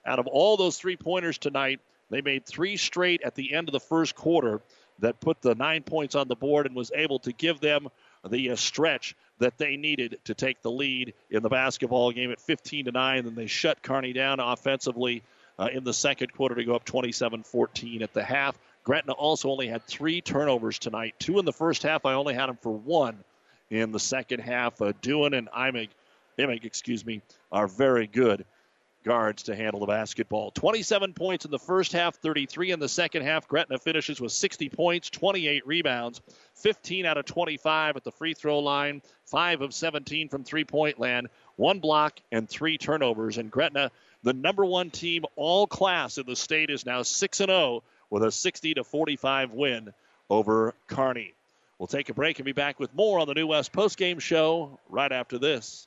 Out of all those three pointers tonight, they made three straight at the end of the first quarter that put the nine points on the board and was able to give them the uh, stretch that they needed to take the lead in the basketball game at 15 to 9. And then they shut Kearney down offensively uh, in the second quarter to go up 27 14 at the half. Gretna also only had three turnovers tonight. Two in the first half. I only had them for one in the second half. Uh, and Imig, Imig, excuse me, are very good guards to handle the basketball. 27 points in the first half, 33 in the second half. Gretna finishes with 60 points, 28 rebounds, 15 out of 25 at the free throw line, 5 of 17 from three point land, one block, and three turnovers. And Gretna, the number one team all class in the state, is now 6 0 with a 60 to 45 win over Kearney. We'll take a break and be back with more on the New West postgame show right after this.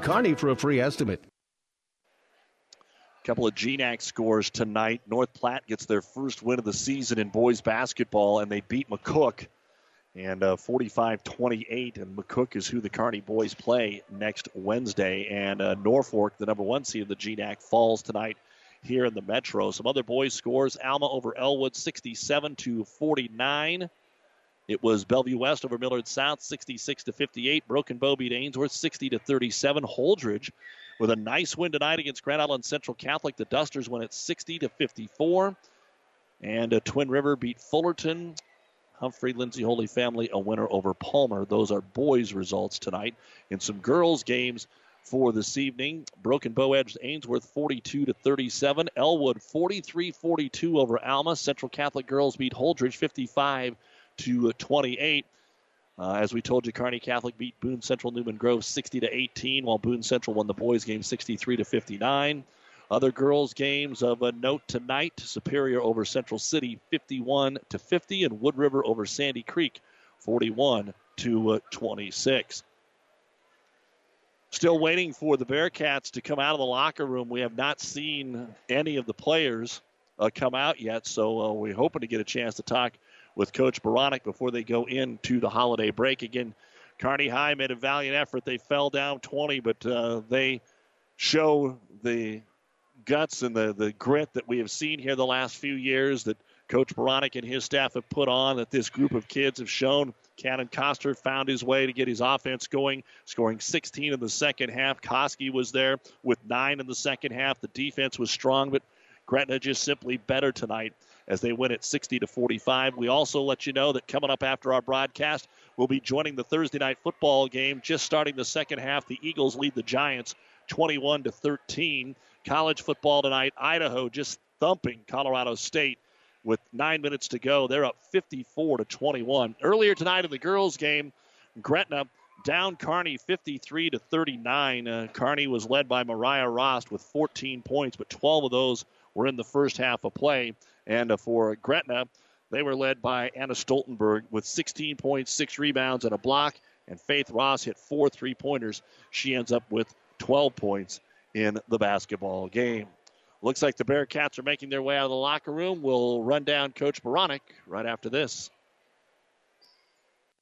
Kearney for a free estimate. A couple of GNAC scores tonight. North Platte gets their first win of the season in boys basketball, and they beat McCook. And uh, 45-28, and McCook is who the Kearney boys play next Wednesday. And uh, Norfolk, the number one seed of the GNAC, falls tonight here in the Metro. Some other boys scores: Alma over Elwood, 67 to 49. It was Bellevue West over Millard South, 66 to 58. Broken Bow beat Ainsworth, 60 to 37. Holdrege with a nice win tonight against Grand Island Central Catholic. The Dusters win at 60 to 54. And uh, Twin River beat Fullerton. Humphrey Lindsay Holy Family a winner over Palmer. Those are boys' results tonight. In some girls' games for this evening, Broken Bow edged Ainsworth 42 to 37. Elwood 43-42 over Alma. Central Catholic girls beat Holdrege 55 to 28. Uh, as we told you, Kearney Catholic beat Boone Central Newman Grove 60 to 18, while Boone Central won the boys' game 63 to 59. Other girls' games of a note tonight: Superior over Central City 51 to 50, and Wood River over Sandy Creek 41 to uh, 26. Still waiting for the Bearcats to come out of the locker room. We have not seen any of the players uh, come out yet, so uh, we're hoping to get a chance to talk with Coach Beranek before they go into the holiday break. Again, Kearney High made a valiant effort. They fell down 20, but uh, they show the guts and the, the grit that we have seen here the last few years that Coach Beranek and his staff have put on that this group of kids have shown. Cannon Coster found his way to get his offense going, scoring 16 in the second half. Koski was there with nine in the second half. The defense was strong, but Gretna just simply better tonight as they win at 60 to 45. We also let you know that coming up after our broadcast, we'll be joining the Thursday night football game. Just starting the second half, the Eagles lead the Giants 21 to 13. College football tonight, Idaho just thumping Colorado State with nine minutes to go. They're up 54 to 21. Earlier tonight in the girls' game, Gretna down Kearney 53 to 39. Uh, Kearney was led by Mariah Rost with 14 points, but 12 of those were in the first half of play. And for Gretna, they were led by Anna Stoltenberg with 16 points, six rebounds, and a block. And Faith Ross hit four three pointers. She ends up with 12 points in the basketball game. Looks like the Bearcats are making their way out of the locker room. We'll run down Coach Beranek right after this.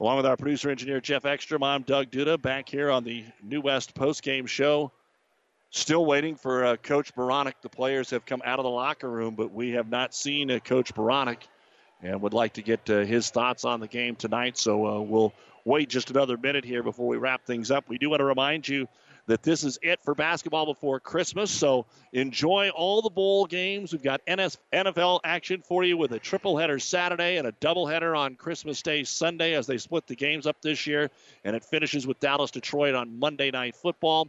Along with our producer engineer Jeff Ekstrom, I'm Doug Duda back here on the New West postgame show. Still waiting for uh, Coach Beranek. The players have come out of the locker room, but we have not seen uh, Coach Beranek and would like to get uh, his thoughts on the game tonight. So uh, we'll wait just another minute here before we wrap things up. We do want to remind you that this is it for basketball before Christmas. So enjoy all the bowl games. We've got NS NFL action for you with a triple header Saturday and a double header on Christmas Day Sunday as they split the games up this year. And it finishes with Dallas Detroit on Monday Night Football.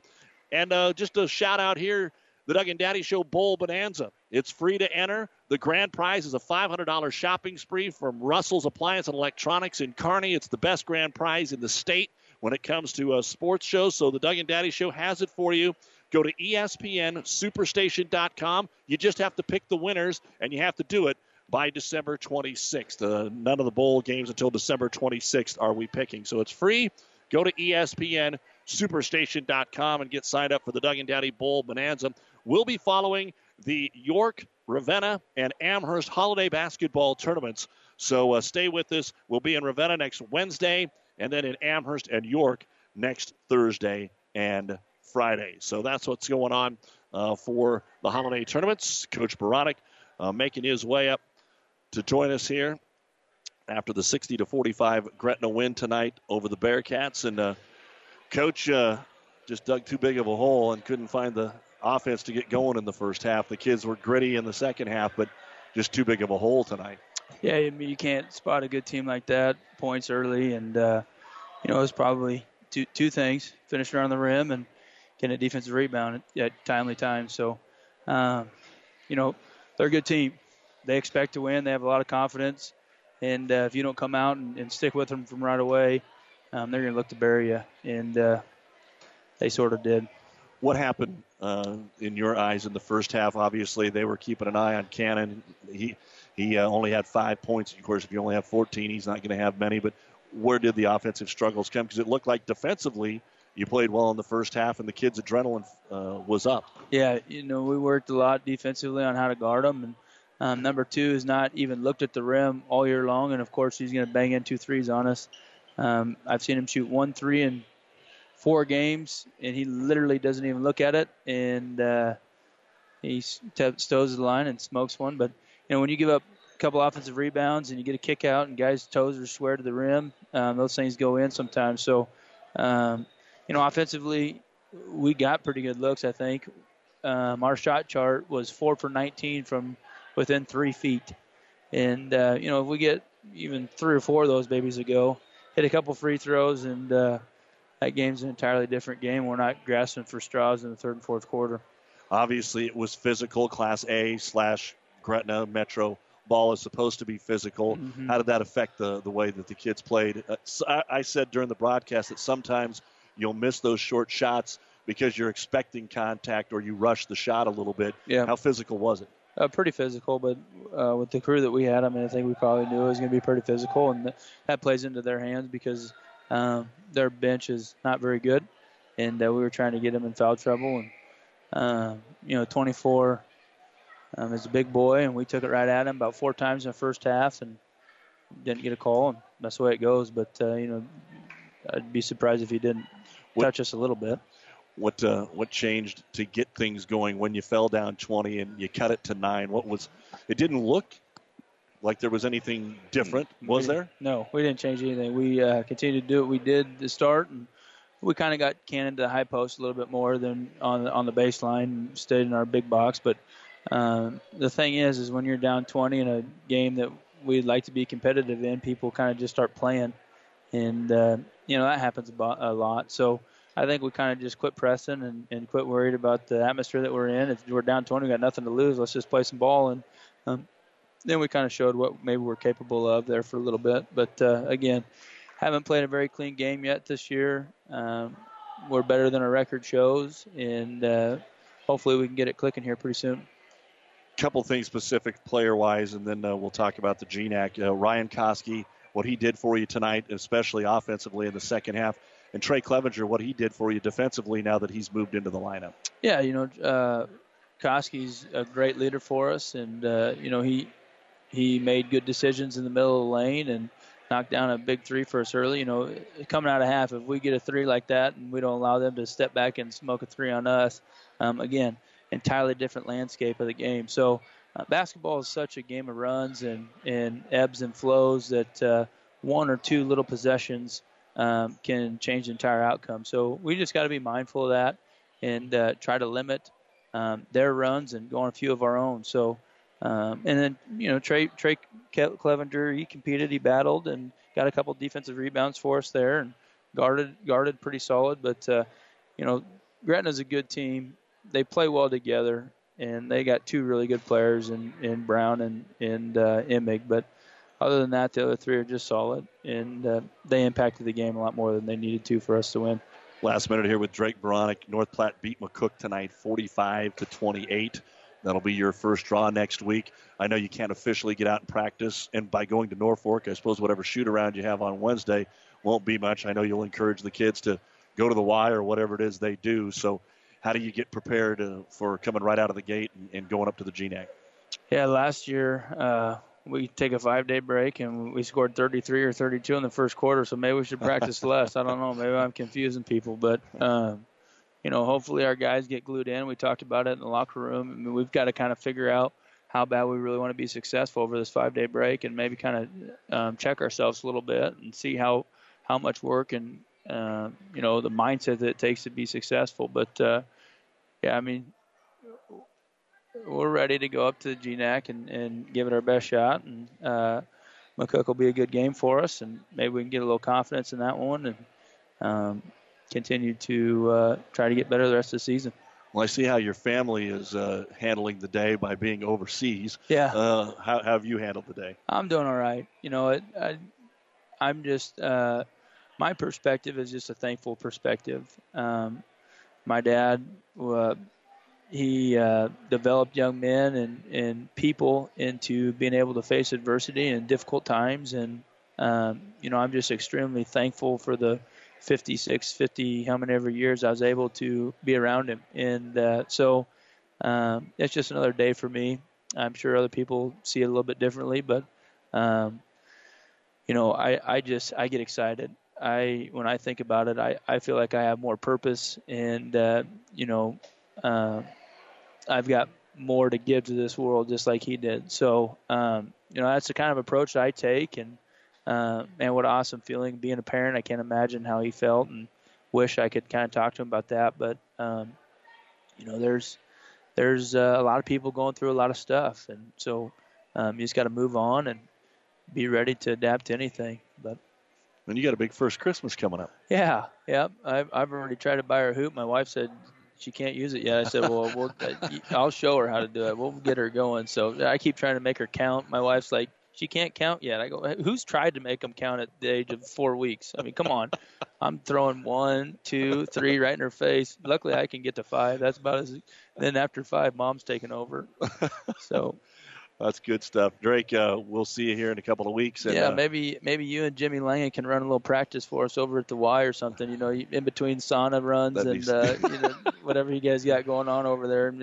And uh, just a shout out here the Doug and Daddy Show Bowl Bonanza. It's free to enter. The grand prize is a $500 shopping spree from Russell's Appliance and Electronics in Kearney. It's the best grand prize in the state when it comes to uh, sports shows. So the Doug and Daddy Show has it for you. Go to ESPNSuperstation.com. You just have to pick the winners, and you have to do it by December 26th. Uh, none of the bowl games until December 26th are we picking. So it's free. Go to ESPNSuperstation.com and get signed up for the Doug and Daddy Bowl Bonanza. We'll be following the York, Ravenna, and Amherst holiday basketball tournaments. So uh, stay with us. We'll be in Ravenna next Wednesday and then in Amherst and York next Thursday and Friday. So that's what's going on uh, for the holiday tournaments. Coach Beranek uh, making his way up to join us here after the 60 to 45 Gretna win tonight over the Bearcats. And uh, Coach uh, just dug too big of a hole and couldn't find the offense to get going in the first half. The kids were gritty in the second half, but just too big of a hole tonight. Yeah, I mean, you can't spot a good team like that points early, and uh, you know it was probably two two things: finishing around the rim and getting a defensive rebound at, at timely times. So, um, you know, they're a good team. They expect to win. They have a lot of confidence, and uh, if you don't come out and, and stick with them from right away, um, they're going to look to bury you, and uh, they sort of did. What happened uh, in your eyes in the first half? Obviously, they were keeping an eye on Cannon. He he uh, only had five points. Of course, if you only have 14, he's not going to have many. But where did the offensive struggles come? Because it looked like defensively you played well in the first half, and the kids' adrenaline uh, was up. Yeah, you know, we worked a lot defensively on how to guard them. And um, number two has not even looked at the rim all year long. And of course, he's going to bang in two threes on us. Um, I've seen him shoot one three in four games, and he literally doesn't even look at it. And uh, he stows the line and smokes one. But, you know, when you give up a couple offensive rebounds and you get a kick out and guys' toes are square to the rim, um, those things go in sometimes. So, um, you know, offensively, we got pretty good looks. I think um, our shot chart was four for 19 from within three feet, and uh, you know if we get even three or four of those babies to go, hit a couple free throws, and uh, that game's an entirely different game. We're not grasping for straws in the third and fourth quarter. Obviously, it was physical. Class A slash Gretna Metro ball is supposed to be physical. Mhm. How did that affect the the way that the kids played? Uh, so I, I said during the broadcast that sometimes you'll miss those short shots because you're expecting contact or you rush the shot a little bit. Yeah. How physical was it? Uh, pretty physical, but uh, with the crew that we had, I mean, I think we probably knew it was going to be pretty physical, and th- that plays into their hands because um, their bench is not very good, and uh, we were trying to get them in foul trouble, and um, you know, 24 um, is a big boy, and we took it right at him about four times in the first half, and didn't get a call, and that's the way it goes. But uh, you know, I'd be surprised if he didn't touch us a little bit. What uh, what changed to get things going when you fell down 20 and you cut it to nine? What was? It didn't look like there was anything different, was there? No, we didn't change anything. We uh, continued to do what we did to start, and we kind of got cannoned to the high post a little bit more than on on the baseline. and Stayed in our big box, but um, the thing is, is when you're down 20 in a game that we'd like to be competitive in, people kind of just start playing, and uh, you know that happens a lot. So. I think we kind of just quit pressing and, and quit worried about the atmosphere that we're in. If we're down 20, we got nothing to lose. Let's just play some ball and um, then we kind of showed what maybe we're capable of there for a little bit. But uh, again, haven't played a very clean game yet this year. Um, we're better than our record shows, and uh, hopefully we can get it clicking here pretty soon. Couple things specific player wise, and then uh, we'll talk about the GNAC. Uh, Ryan Koski, what he did for you tonight, especially offensively in the second half, and Trey Clevenger, what he did for you defensively now that he's moved into the lineup. Yeah, you know, uh, Koski's a great leader for us, and uh, you know he he made good decisions in the middle of the lane and knocked down a big three for us early. You know, coming out of half, if we get a three like that and we don't allow them to step back and smoke a three on us, um, again, entirely different landscape of the game. So uh, basketball is such a game of runs and and ebbs and flows that uh, one or two little possessions um, can change the entire outcome. So we just got to be mindful of that and uh, try to limit um, their runs and go on a few of our own. So, um, and then you know Trey Trey Clevenger, he competed, he battled, and got a couple defensive rebounds for us there, and guarded guarded pretty solid. But uh, you know, Gretna's a good team. They play well together, and they got two really good players in, in Brown and and uh, Emig. But other than that, the other three are just solid, and uh, they impacted the game a lot more than they needed to for us to win. Last minute here with Drake Beranek. North Platte beat McCook tonight, 45 to 28. That'll be your first draw next week. I know you can't officially get out and practice, and by going to Norfolk, I suppose whatever shoot around you have on Wednesday won't be much. I know you'll encourage the kids to go to the Y or whatever it is they do. So, how do you get prepared uh, for coming right out of the gate and, and going up to the GNAC? Yeah, last year uh, we take a five day break and we scored 33 or 32 in the first quarter. So maybe we should practice [LAUGHS] less. I don't know. Maybe I'm confusing people, but um, you know, hopefully our guys get glued in. We talked about it in the locker room. I mean, we've got to kind of figure out how bad we really want to be successful over this five day break and maybe kind of um, check ourselves a little bit and see how how much work and uh, you know the mindset that it takes to be successful. But uh, yeah, I mean, we're ready to go up to the GNAC and, and give it our best shot. And uh, McCook will be a good game for us, and maybe we can get a little confidence in that one and um, continue to uh, try to get better the rest of the season. Well, I see how your family is uh, handling the day by being overseas. Yeah. Uh, how, how have you handled the day? I'm doing all right. You know, it, I, I'm just uh, my perspective is just a thankful perspective. Um, my dad, uh, he uh, developed young men and, and people into being able to face adversity and difficult times, and um, you know, I'm just extremely thankful for the 56, 50, how many ever years I was able to be around him, and uh, so um, it's just another day for me. I'm sure other people see it a little bit differently, but um, you know, I, I just I get excited. I when I think about it, I, I feel like I have more purpose, and uh, you know, uh, I've got more to give to this world, just like he did. So, um, you know, that's the kind of approach I take, and uh, man, what an awesome feeling being a parent. I can't imagine how he felt, and wish I could kind of talk to him about that, but um, you know, there's there's uh, a lot of people going through a lot of stuff, and so um, you just got to move on and be ready to adapt to anything. But And you got a big first Christmas coming up. yeah, yeah, I've I've already tried to buy her a hoop. My wife said she can't use it yet. I said, well, we'll uh, I'll show her how to do it. We'll get her going. So I keep trying to make her count. My wife's like, she can't count yet. I go, who's tried to make them count at the age of four weeks? I mean, come on. [LAUGHS] I'm throwing one, two, three right in her face. Luckily, I can get to five. That's about as. Then after five, mom's taking over. [LAUGHS] So That's good stuff. Drake, uh, we'll see you here in a couple of weeks. And, yeah, uh, maybe maybe you and Jimmy Langen can run a little practice for us over at the Y or something. You know, in between sauna runs and uh, you know [LAUGHS] whatever you guys got going on over there.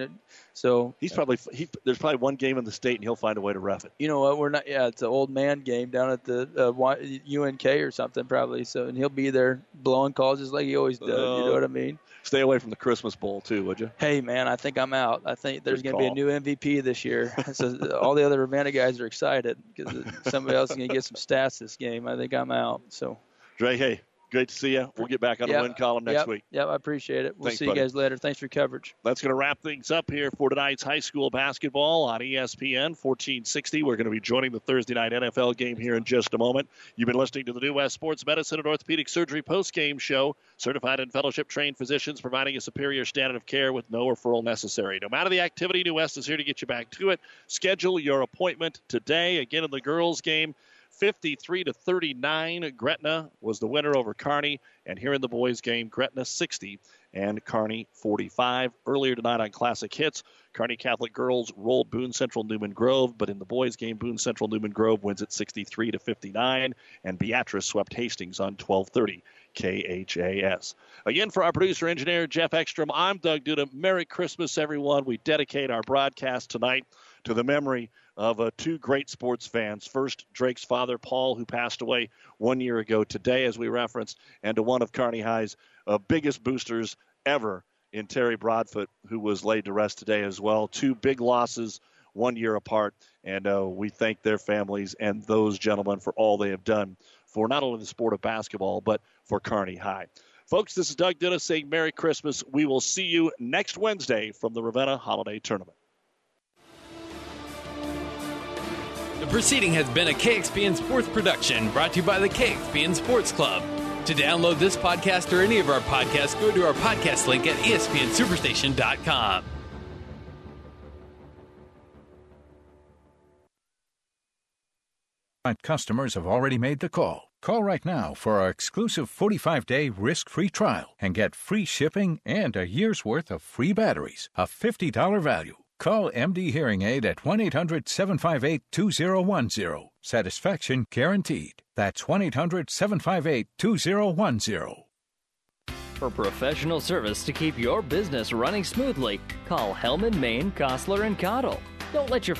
So he's probably he, there's probably one game in the state, and he'll find a way to ref it. you know what? We're not. Yeah, it's an old man game down at the uh, Y- UNK or something probably. So and he'll be there blowing calls just like he always does. you know what I mean? Stay away from the Christmas Bowl too, would you? Hey man, I think I'm out. I think there's going to be a new MVP this year. [LAUGHS] so all the other Ravenna guys are excited because somebody else is going to get some stats this game. I think I'm out. So Drake, hey, great to see you. We'll get back on Yep, the win column next yep, week. Yep, I appreciate it. We'll Thanks, see buddy. you guys later. Thanks for your coverage. That's going to wrap things up here for tonight's high school basketball on ESPN 1460. We're going to be joining the Thursday night NFL game here in just a moment. You've been listening to the New West Sports Medicine and Orthopedic Surgery post-game show. Certified and fellowship trained physicians providing a superior standard of care with no referral necessary. No matter the activity, New West is here to get you back to it. Schedule your appointment today. Again, in the girls' game, 53 to 39. Gretna was the winner over Kearney, And here in the boys' game, Gretna 60 and Kearney 45. Earlier tonight on Classic Hits, Kearney Catholic girls rolled Boone Central Newman Grove, but in the boys' game, Boone Central Newman Grove wins at 63 to 59, and Beatrice swept Hastings on 1230 KHAS. Again, for our producer engineer Jeff Ekstrom, I'm Doug Duda. Merry Christmas, everyone. We dedicate our broadcast tonight to the memory of uh, two great sports fans. First, Drake's father, Paul, who passed away one year ago today, as we referenced, and to one of Kearney High's uh, biggest boosters ever in Terry Broadfoot, who was laid to rest today as well. Two big losses, one year apart, and uh, we thank their families and those gentlemen for all they have done for not only the sport of basketball, but for Kearney High. Folks, this is Doug Dennis saying Merry Christmas. We will see you next Wednesday from the Ravenna Holiday Tournament. The proceeding has been a KXPN Sports production brought to you by the KXPN Sports Club. To download this podcast or any of our podcasts, go to our podcast link at espnsuperstation.com. Customers have already made the call. Call right now for our exclusive 45 day risk free trial and get free shipping and a year's worth of free batteries, a $50 value. Call MD Hearing Aid at 1 800 758 2010. Satisfaction guaranteed. That's 1 800 758 2010. For professional service to keep your business running smoothly, call Hellman, Maine, Kostler, and Cottle. Don't let your